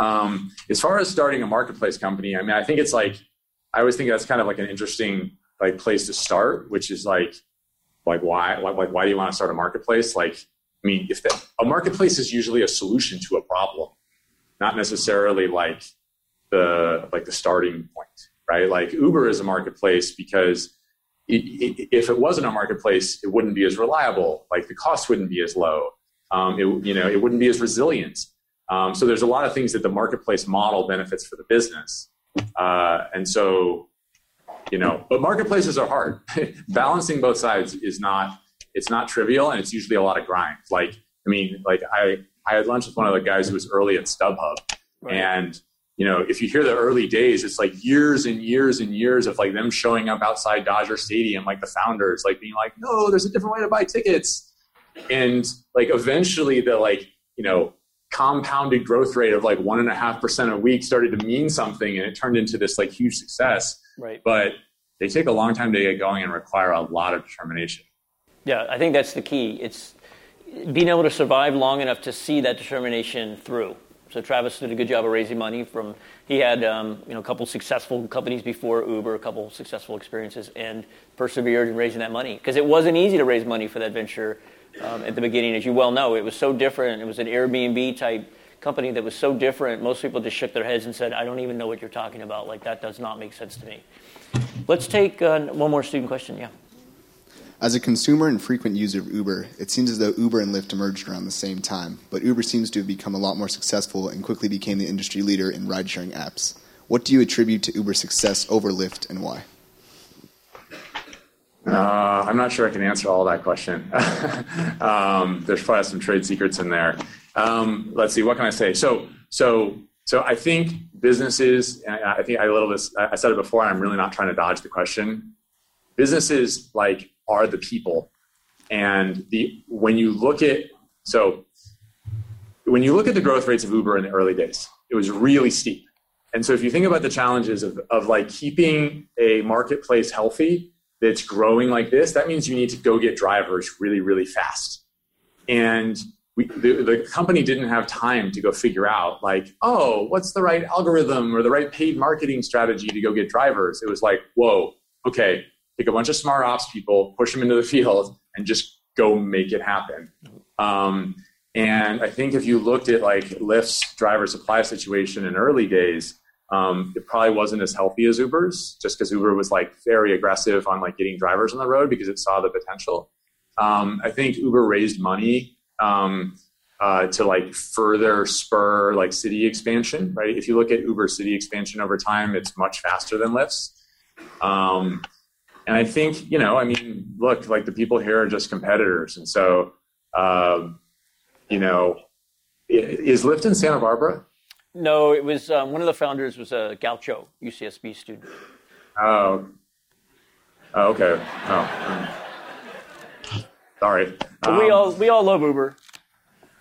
Um, as far as starting a marketplace company, I mean, I think it's like I always think that's kind of like an interesting like place to start, which is like like why like, why do you want to start a marketplace? Like i mean if the, a marketplace is usually a solution to a problem not necessarily like the like the starting point right? Like uber is a marketplace because it, it, if it wasn't a marketplace it wouldn't be as reliable like the cost wouldn't be as low um, it, you know it wouldn't be as resilient. Um, so there's a lot of things that the marketplace model benefits for the business uh, and so you know but marketplaces are hard. Balancing both sides is not it's not trivial and it's usually a lot of grind. Like i mean like i i had lunch with one of the guys who was early at stubhub right. and you know if you hear the early days it's like years and years and years of like them showing up outside dodger stadium like the founders like being like no there's a different way to buy tickets. And like eventually the like you know compounded growth rate of like one and a half percent a week started to mean something and it turned into this like huge success Right. But they take a long time to get going and require a lot of determination. Yeah, I think that's the key. It's being able to survive long enough to see that determination through. So Travis did a good job of raising money from. He had um, you know a couple successful companies before Uber, a couple successful experiences, and persevered in raising that money because it wasn't easy to raise money for that venture um, at the beginning, as you well know. It was so different. It was an Airbnb type company that was so different, most people just shook their heads and said, I don't even know what you're talking about. Like, that does not make sense to me. Let's take uh, one more student question. Yeah. As a consumer and frequent user of Uber, it seems as though Uber and Lyft emerged around the same time, but Uber seems to have become a lot more successful and quickly became the industry leader in ride sharing apps. What do you attribute to Uber's success over Lyft and why? Uh, I'm not sure I can answer all that question. um, there's probably some trade secrets in there. Um, let's see, what can I say? So, so, so I think businesses, I think I a little bit, I said it before, I'm really not trying to dodge the question. Businesses like are the people. And the, when you look at, so when you look at the growth rates of Uber in the early days, it was really steep. And so if you think about the challenges of, of like keeping a marketplace healthy that's growing like this, that means you need to go get drivers really, really fast. And we, the, the company didn't have time to go figure out like oh what's the right algorithm or the right paid marketing strategy to go get drivers it was like whoa okay take a bunch of smart ops people push them into the field and just go make it happen um, and i think if you looked at like lyft's driver supply situation in early days um, it probably wasn't as healthy as uber's just because uber was like very aggressive on like getting drivers on the road because it saw the potential um, i think uber raised money um, uh, to like further spur like city expansion, right? If you look at Uber city expansion over time, it's much faster than Lyft's. Um, and I think, you know, I mean, look, like the people here are just competitors. And so, uh, you know, is Lyft in Santa Barbara? No, it was um, one of the founders was a Gaucho UCSB student. Oh, oh okay. Oh, sorry. Um, we all we all love Uber.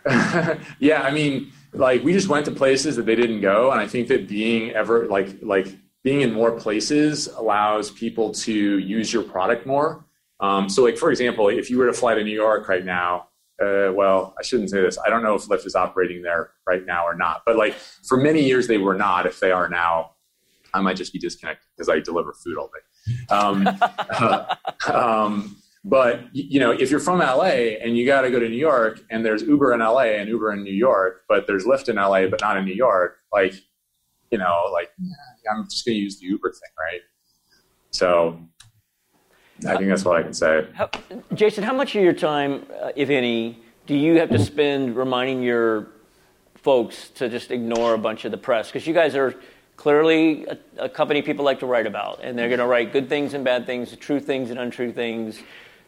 yeah, I mean, like we just went to places that they didn't go, and I think that being ever like like being in more places allows people to use your product more. Um, so, like for example, if you were to fly to New York right now, uh, well, I shouldn't say this. I don't know if Lyft is operating there right now or not. But like for many years, they were not. If they are now, I might just be disconnected because I deliver food all day. Um, uh, um, but you know, if you're from LA and you got to go to New York, and there's Uber in LA and Uber in New York, but there's Lyft in LA but not in New York, like you know, like I'm just going to use the Uber thing, right? So I think that's what I can say. How, Jason, how much of your time, uh, if any, do you have to spend reminding your folks to just ignore a bunch of the press? Because you guys are clearly a, a, company people like to write about, and they're going to write good things and bad things, true things and untrue things.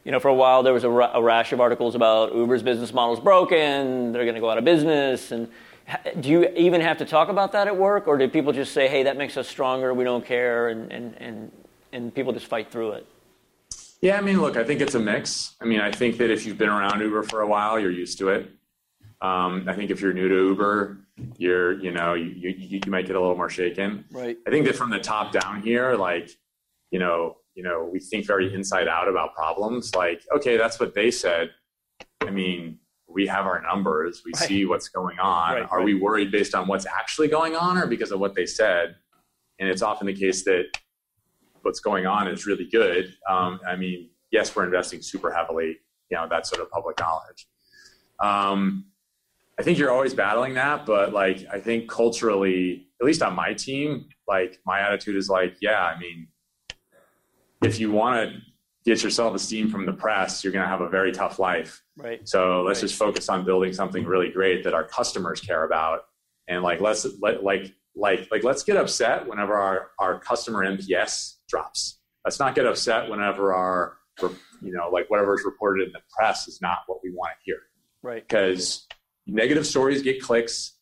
You know, for a while there was a, a rash of articles about Uber's business model is broken, they're going to go out of business, and do you even have to talk about that at work, or do people just say, "Hey, that makes us stronger. We don't care," and and and, and people just fight through it? Yeah, I mean, look, I think it's a mix. I mean, I think that if you've been around Uber for a while, you're used to it. Um, I think if you're new to Uber, you're, you know, you, you, you might get a little more shaken. Right. I think that from the top down here, like, you know, you know, we think very inside out about problems. Like, okay, that's what they said. I mean, we have our numbers. We right. see what's going on. Right, Are right. we worried based on what's actually going on or because of what they said? And it's often the case that what's going on is really good. Um, I mean, yes, we're investing super heavily. You know, that's sort of public knowledge. Um, I think you're always battling that, but like I think culturally, at least on my team, like my attitude is like, yeah, I mean, if you want to get your self-esteem from the press, you're going to have a very tough life. Right. So let's right. just focus on building something really great that our customers care about, and like let's let, like like like let's get upset whenever our our customer NPS drops. Let's not get upset whenever our, you know, like whatever is reported in the press is not what we want to hear. Right. Because negative stories get clicks.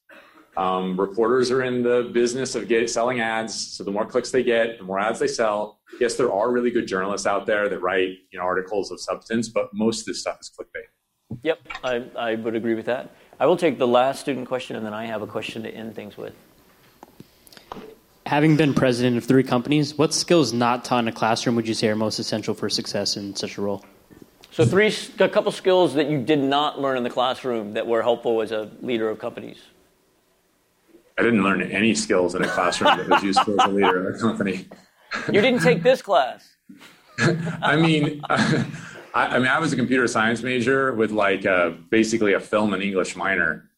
Um, reporters are in the business of get, selling ads. So the more clicks they get, the more ads they sell. Yes, there are really good journalists out there that write you know articles of substance, but most of this stuff is clickbait. Yep, I, I would agree with that. I will take the last student question, and then I have a question to end things with having been president of three companies, what skills not taught in a classroom would you say are most essential for success in such a role? So, three, a couple skills that you did not learn in the classroom that were helpful as a leader of companies. I didn't learn any skills in a classroom that was useful as a leader of a company. You didn't take this class. I mean, I, I, mean, I was a computer science major with like a, basically a film and English minor.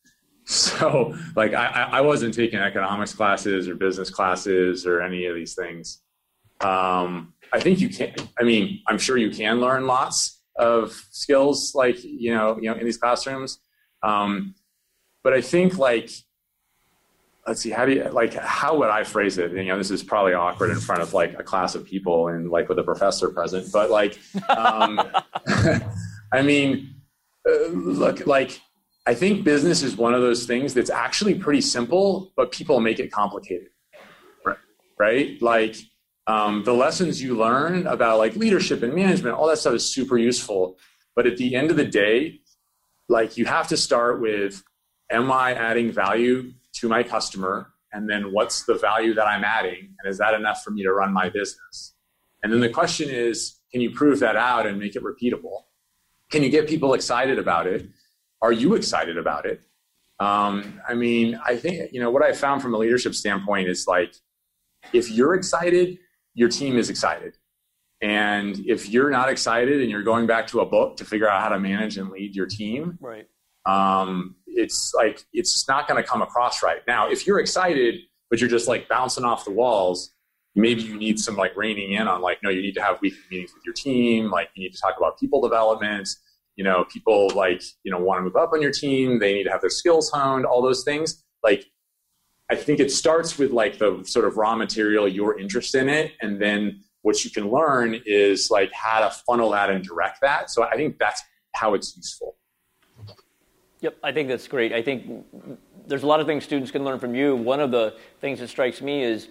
So, like, I, I wasn't taking economics classes or business classes or any of these things. Um, I think you can. I mean, I'm sure you can learn lots of skills, like you know, you know, in these classrooms. Um, but I think, like, let's see, how do you like? How would I phrase it? You know, this is probably awkward in front of like a class of people and like with a professor present. But like, um, I mean, uh, look, like I think business is one of those things that's actually pretty simple, but people make it complicated. Right? right? Like um, the lessons you learn about like leadership and management, all that stuff is super useful. But at the end of the day, like you have to start with, am I adding value to my customer? And then what's the value that I'm adding? And is that enough for me to run my business? And then the question is, can you prove that out and make it repeatable? Can you get people excited about it? Are you excited about it? Um, I mean, I think, you know, what I found from a leadership standpoint is like, if you're excited, your team is excited. And if you're not excited and you're going back to a book to figure out how to manage and lead your team, right. Um, it's like, it's not going to come across right. Now, if you're excited, but you're just like bouncing off the walls, maybe you need some like reining in on like, no, you need to have weekly meetings with your team. Like you need to talk about people development you know people like you know want to move up on your team they need to have their skills honed all those things like i think it starts with like the sort of raw material your interest in it and then what you can learn is like how to funnel that and direct that so i think that's how it's useful Yep, I think that's great. I think there's a lot of things students can learn from you. One of the things that strikes me is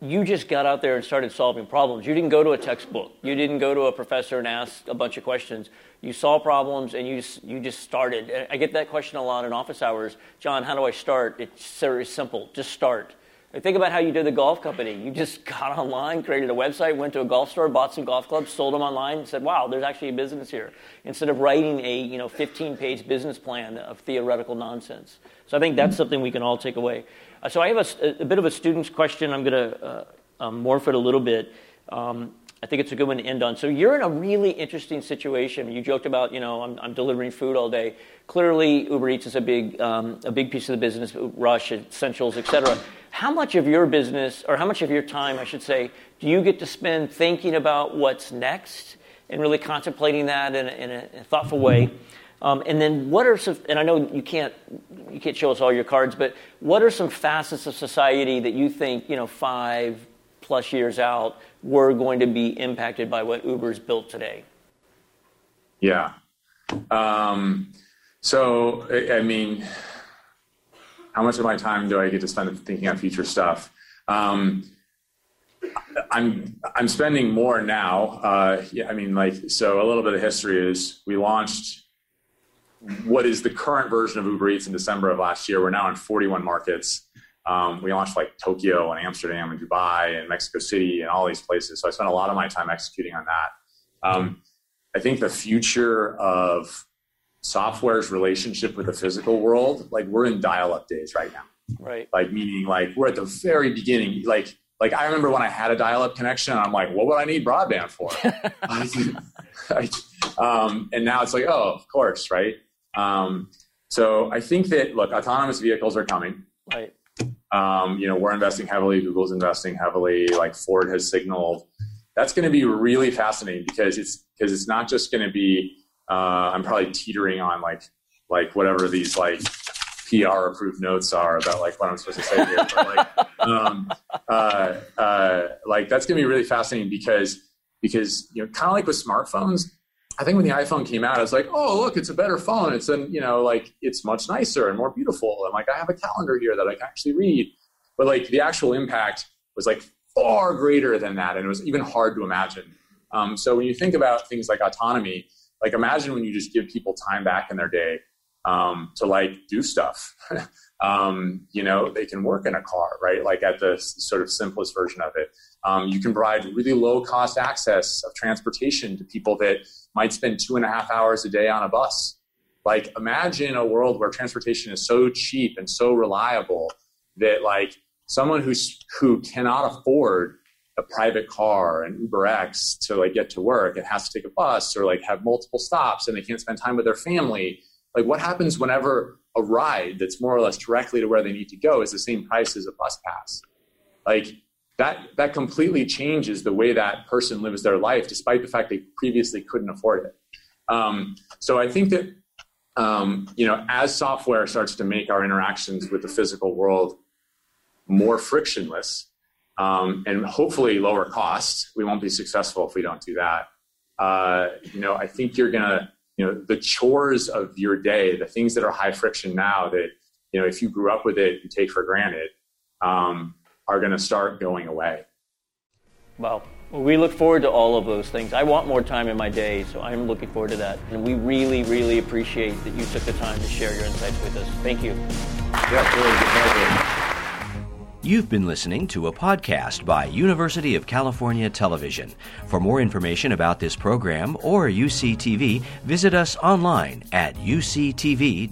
you just got out there and started solving problems. You didn't go to a textbook. You didn't go to a professor and ask a bunch of questions. You saw problems and you just, you just started. I get that question a lot in office hours. John, how do I start? It's very simple. Just start. Think about how you did the golf company. You just got online, created a website, went to a golf store, bought some golf clubs, sold them online, and said, "Wow, there's actually a business here." Instead of writing a you know 15-page business plan of theoretical nonsense. So I think that's something we can all take away. Uh, so I have a, a, bit of a student's question. I'm going to uh, um, morph it a little bit. Um, I think it's a good one to end on. So you're in a really interesting situation. You joked about, you know, I'm, I'm delivering food all day. Clearly, Uber Eats is a big, um, a big piece of the business, Rush, Essentials, et cetera. How much of your business, or how much of your time, I should say, do you get to spend thinking about what's next and really contemplating that in a, in a thoughtful way? Um, and then what are some, and I know you can't, you can't show us all your cards, but what are some facets of society that you think, you know, five plus years out, we're going to be impacted by what Uber's built today? Yeah. Um, so, I mean, how much of my time do I get to spend thinking on future stuff? Um, I'm I'm spending more now. Uh, yeah, I mean, like, so a little bit of history is we launched what is the current version of Uber Eats in December of last year. We're now in 41 markets. Um, we launched like Tokyo and Amsterdam and Dubai and Mexico City and all these places. So I spent a lot of my time executing on that. Um, I think the future of software's relationship with the physical world, like we're in dial-up days right now. Right. Like meaning like we're at the very beginning. Like like I remember when I had a dial-up connection, I'm like, what would I need broadband for? um, and now it's like, oh, of course, right? Um, so I think that look, autonomous vehicles are coming. Right. Um, you know, we're investing heavily. Google's investing heavily. Like Ford has signaled. That's going to be really fascinating because it's because it's not just going to be. Uh, I'm probably teetering on like like whatever these like PR approved notes are about like what I'm supposed to say here. But like, um, uh, uh, like that's going to be really fascinating because because you know kind of like with smartphones, I think when the iPhone came out, I was like, oh, look, it's a better phone. It's an, you know, like it's much nicer and more beautiful. And like I have a calendar here that I can actually read. But like the actual impact was like far greater than that. And it was even hard to imagine. Um, so when you think about things like autonomy, like imagine when you just give people time back in their day um, to like do stuff. um, you know, they can work in a car, right? Like at the sort of simplest version of it. Um, you can provide really low cost access of transportation to people that might spend two and a half hours a day on a bus. Like imagine a world where transportation is so cheap and so reliable that like someone who's who cannot afford a private car and Uber X to like get to work and has to take a bus or like have multiple stops and they can't spend time with their family. Like what happens whenever a ride that's more or less directly to where they need to go is the same price as a bus pass? Like that that completely changes the way that person lives their life, despite the fact they previously couldn't afford it. Um, so I think that um, you know, as software starts to make our interactions with the physical world more frictionless um, and hopefully lower cost, we won't be successful if we don't do that. Uh, you know, I think you're gonna, you know, the chores of your day, the things that are high friction now that you know, if you grew up with it, you take for granted. Um, are going to start going away. Well, we look forward to all of those things. I want more time in my day, so I'm looking forward to that. And we really, really appreciate that you took the time to share your insights with us. Thank you. Yeah, really You've been listening to a podcast by University of California Television. For more information about this program or UCTV, visit us online at uctv.tv.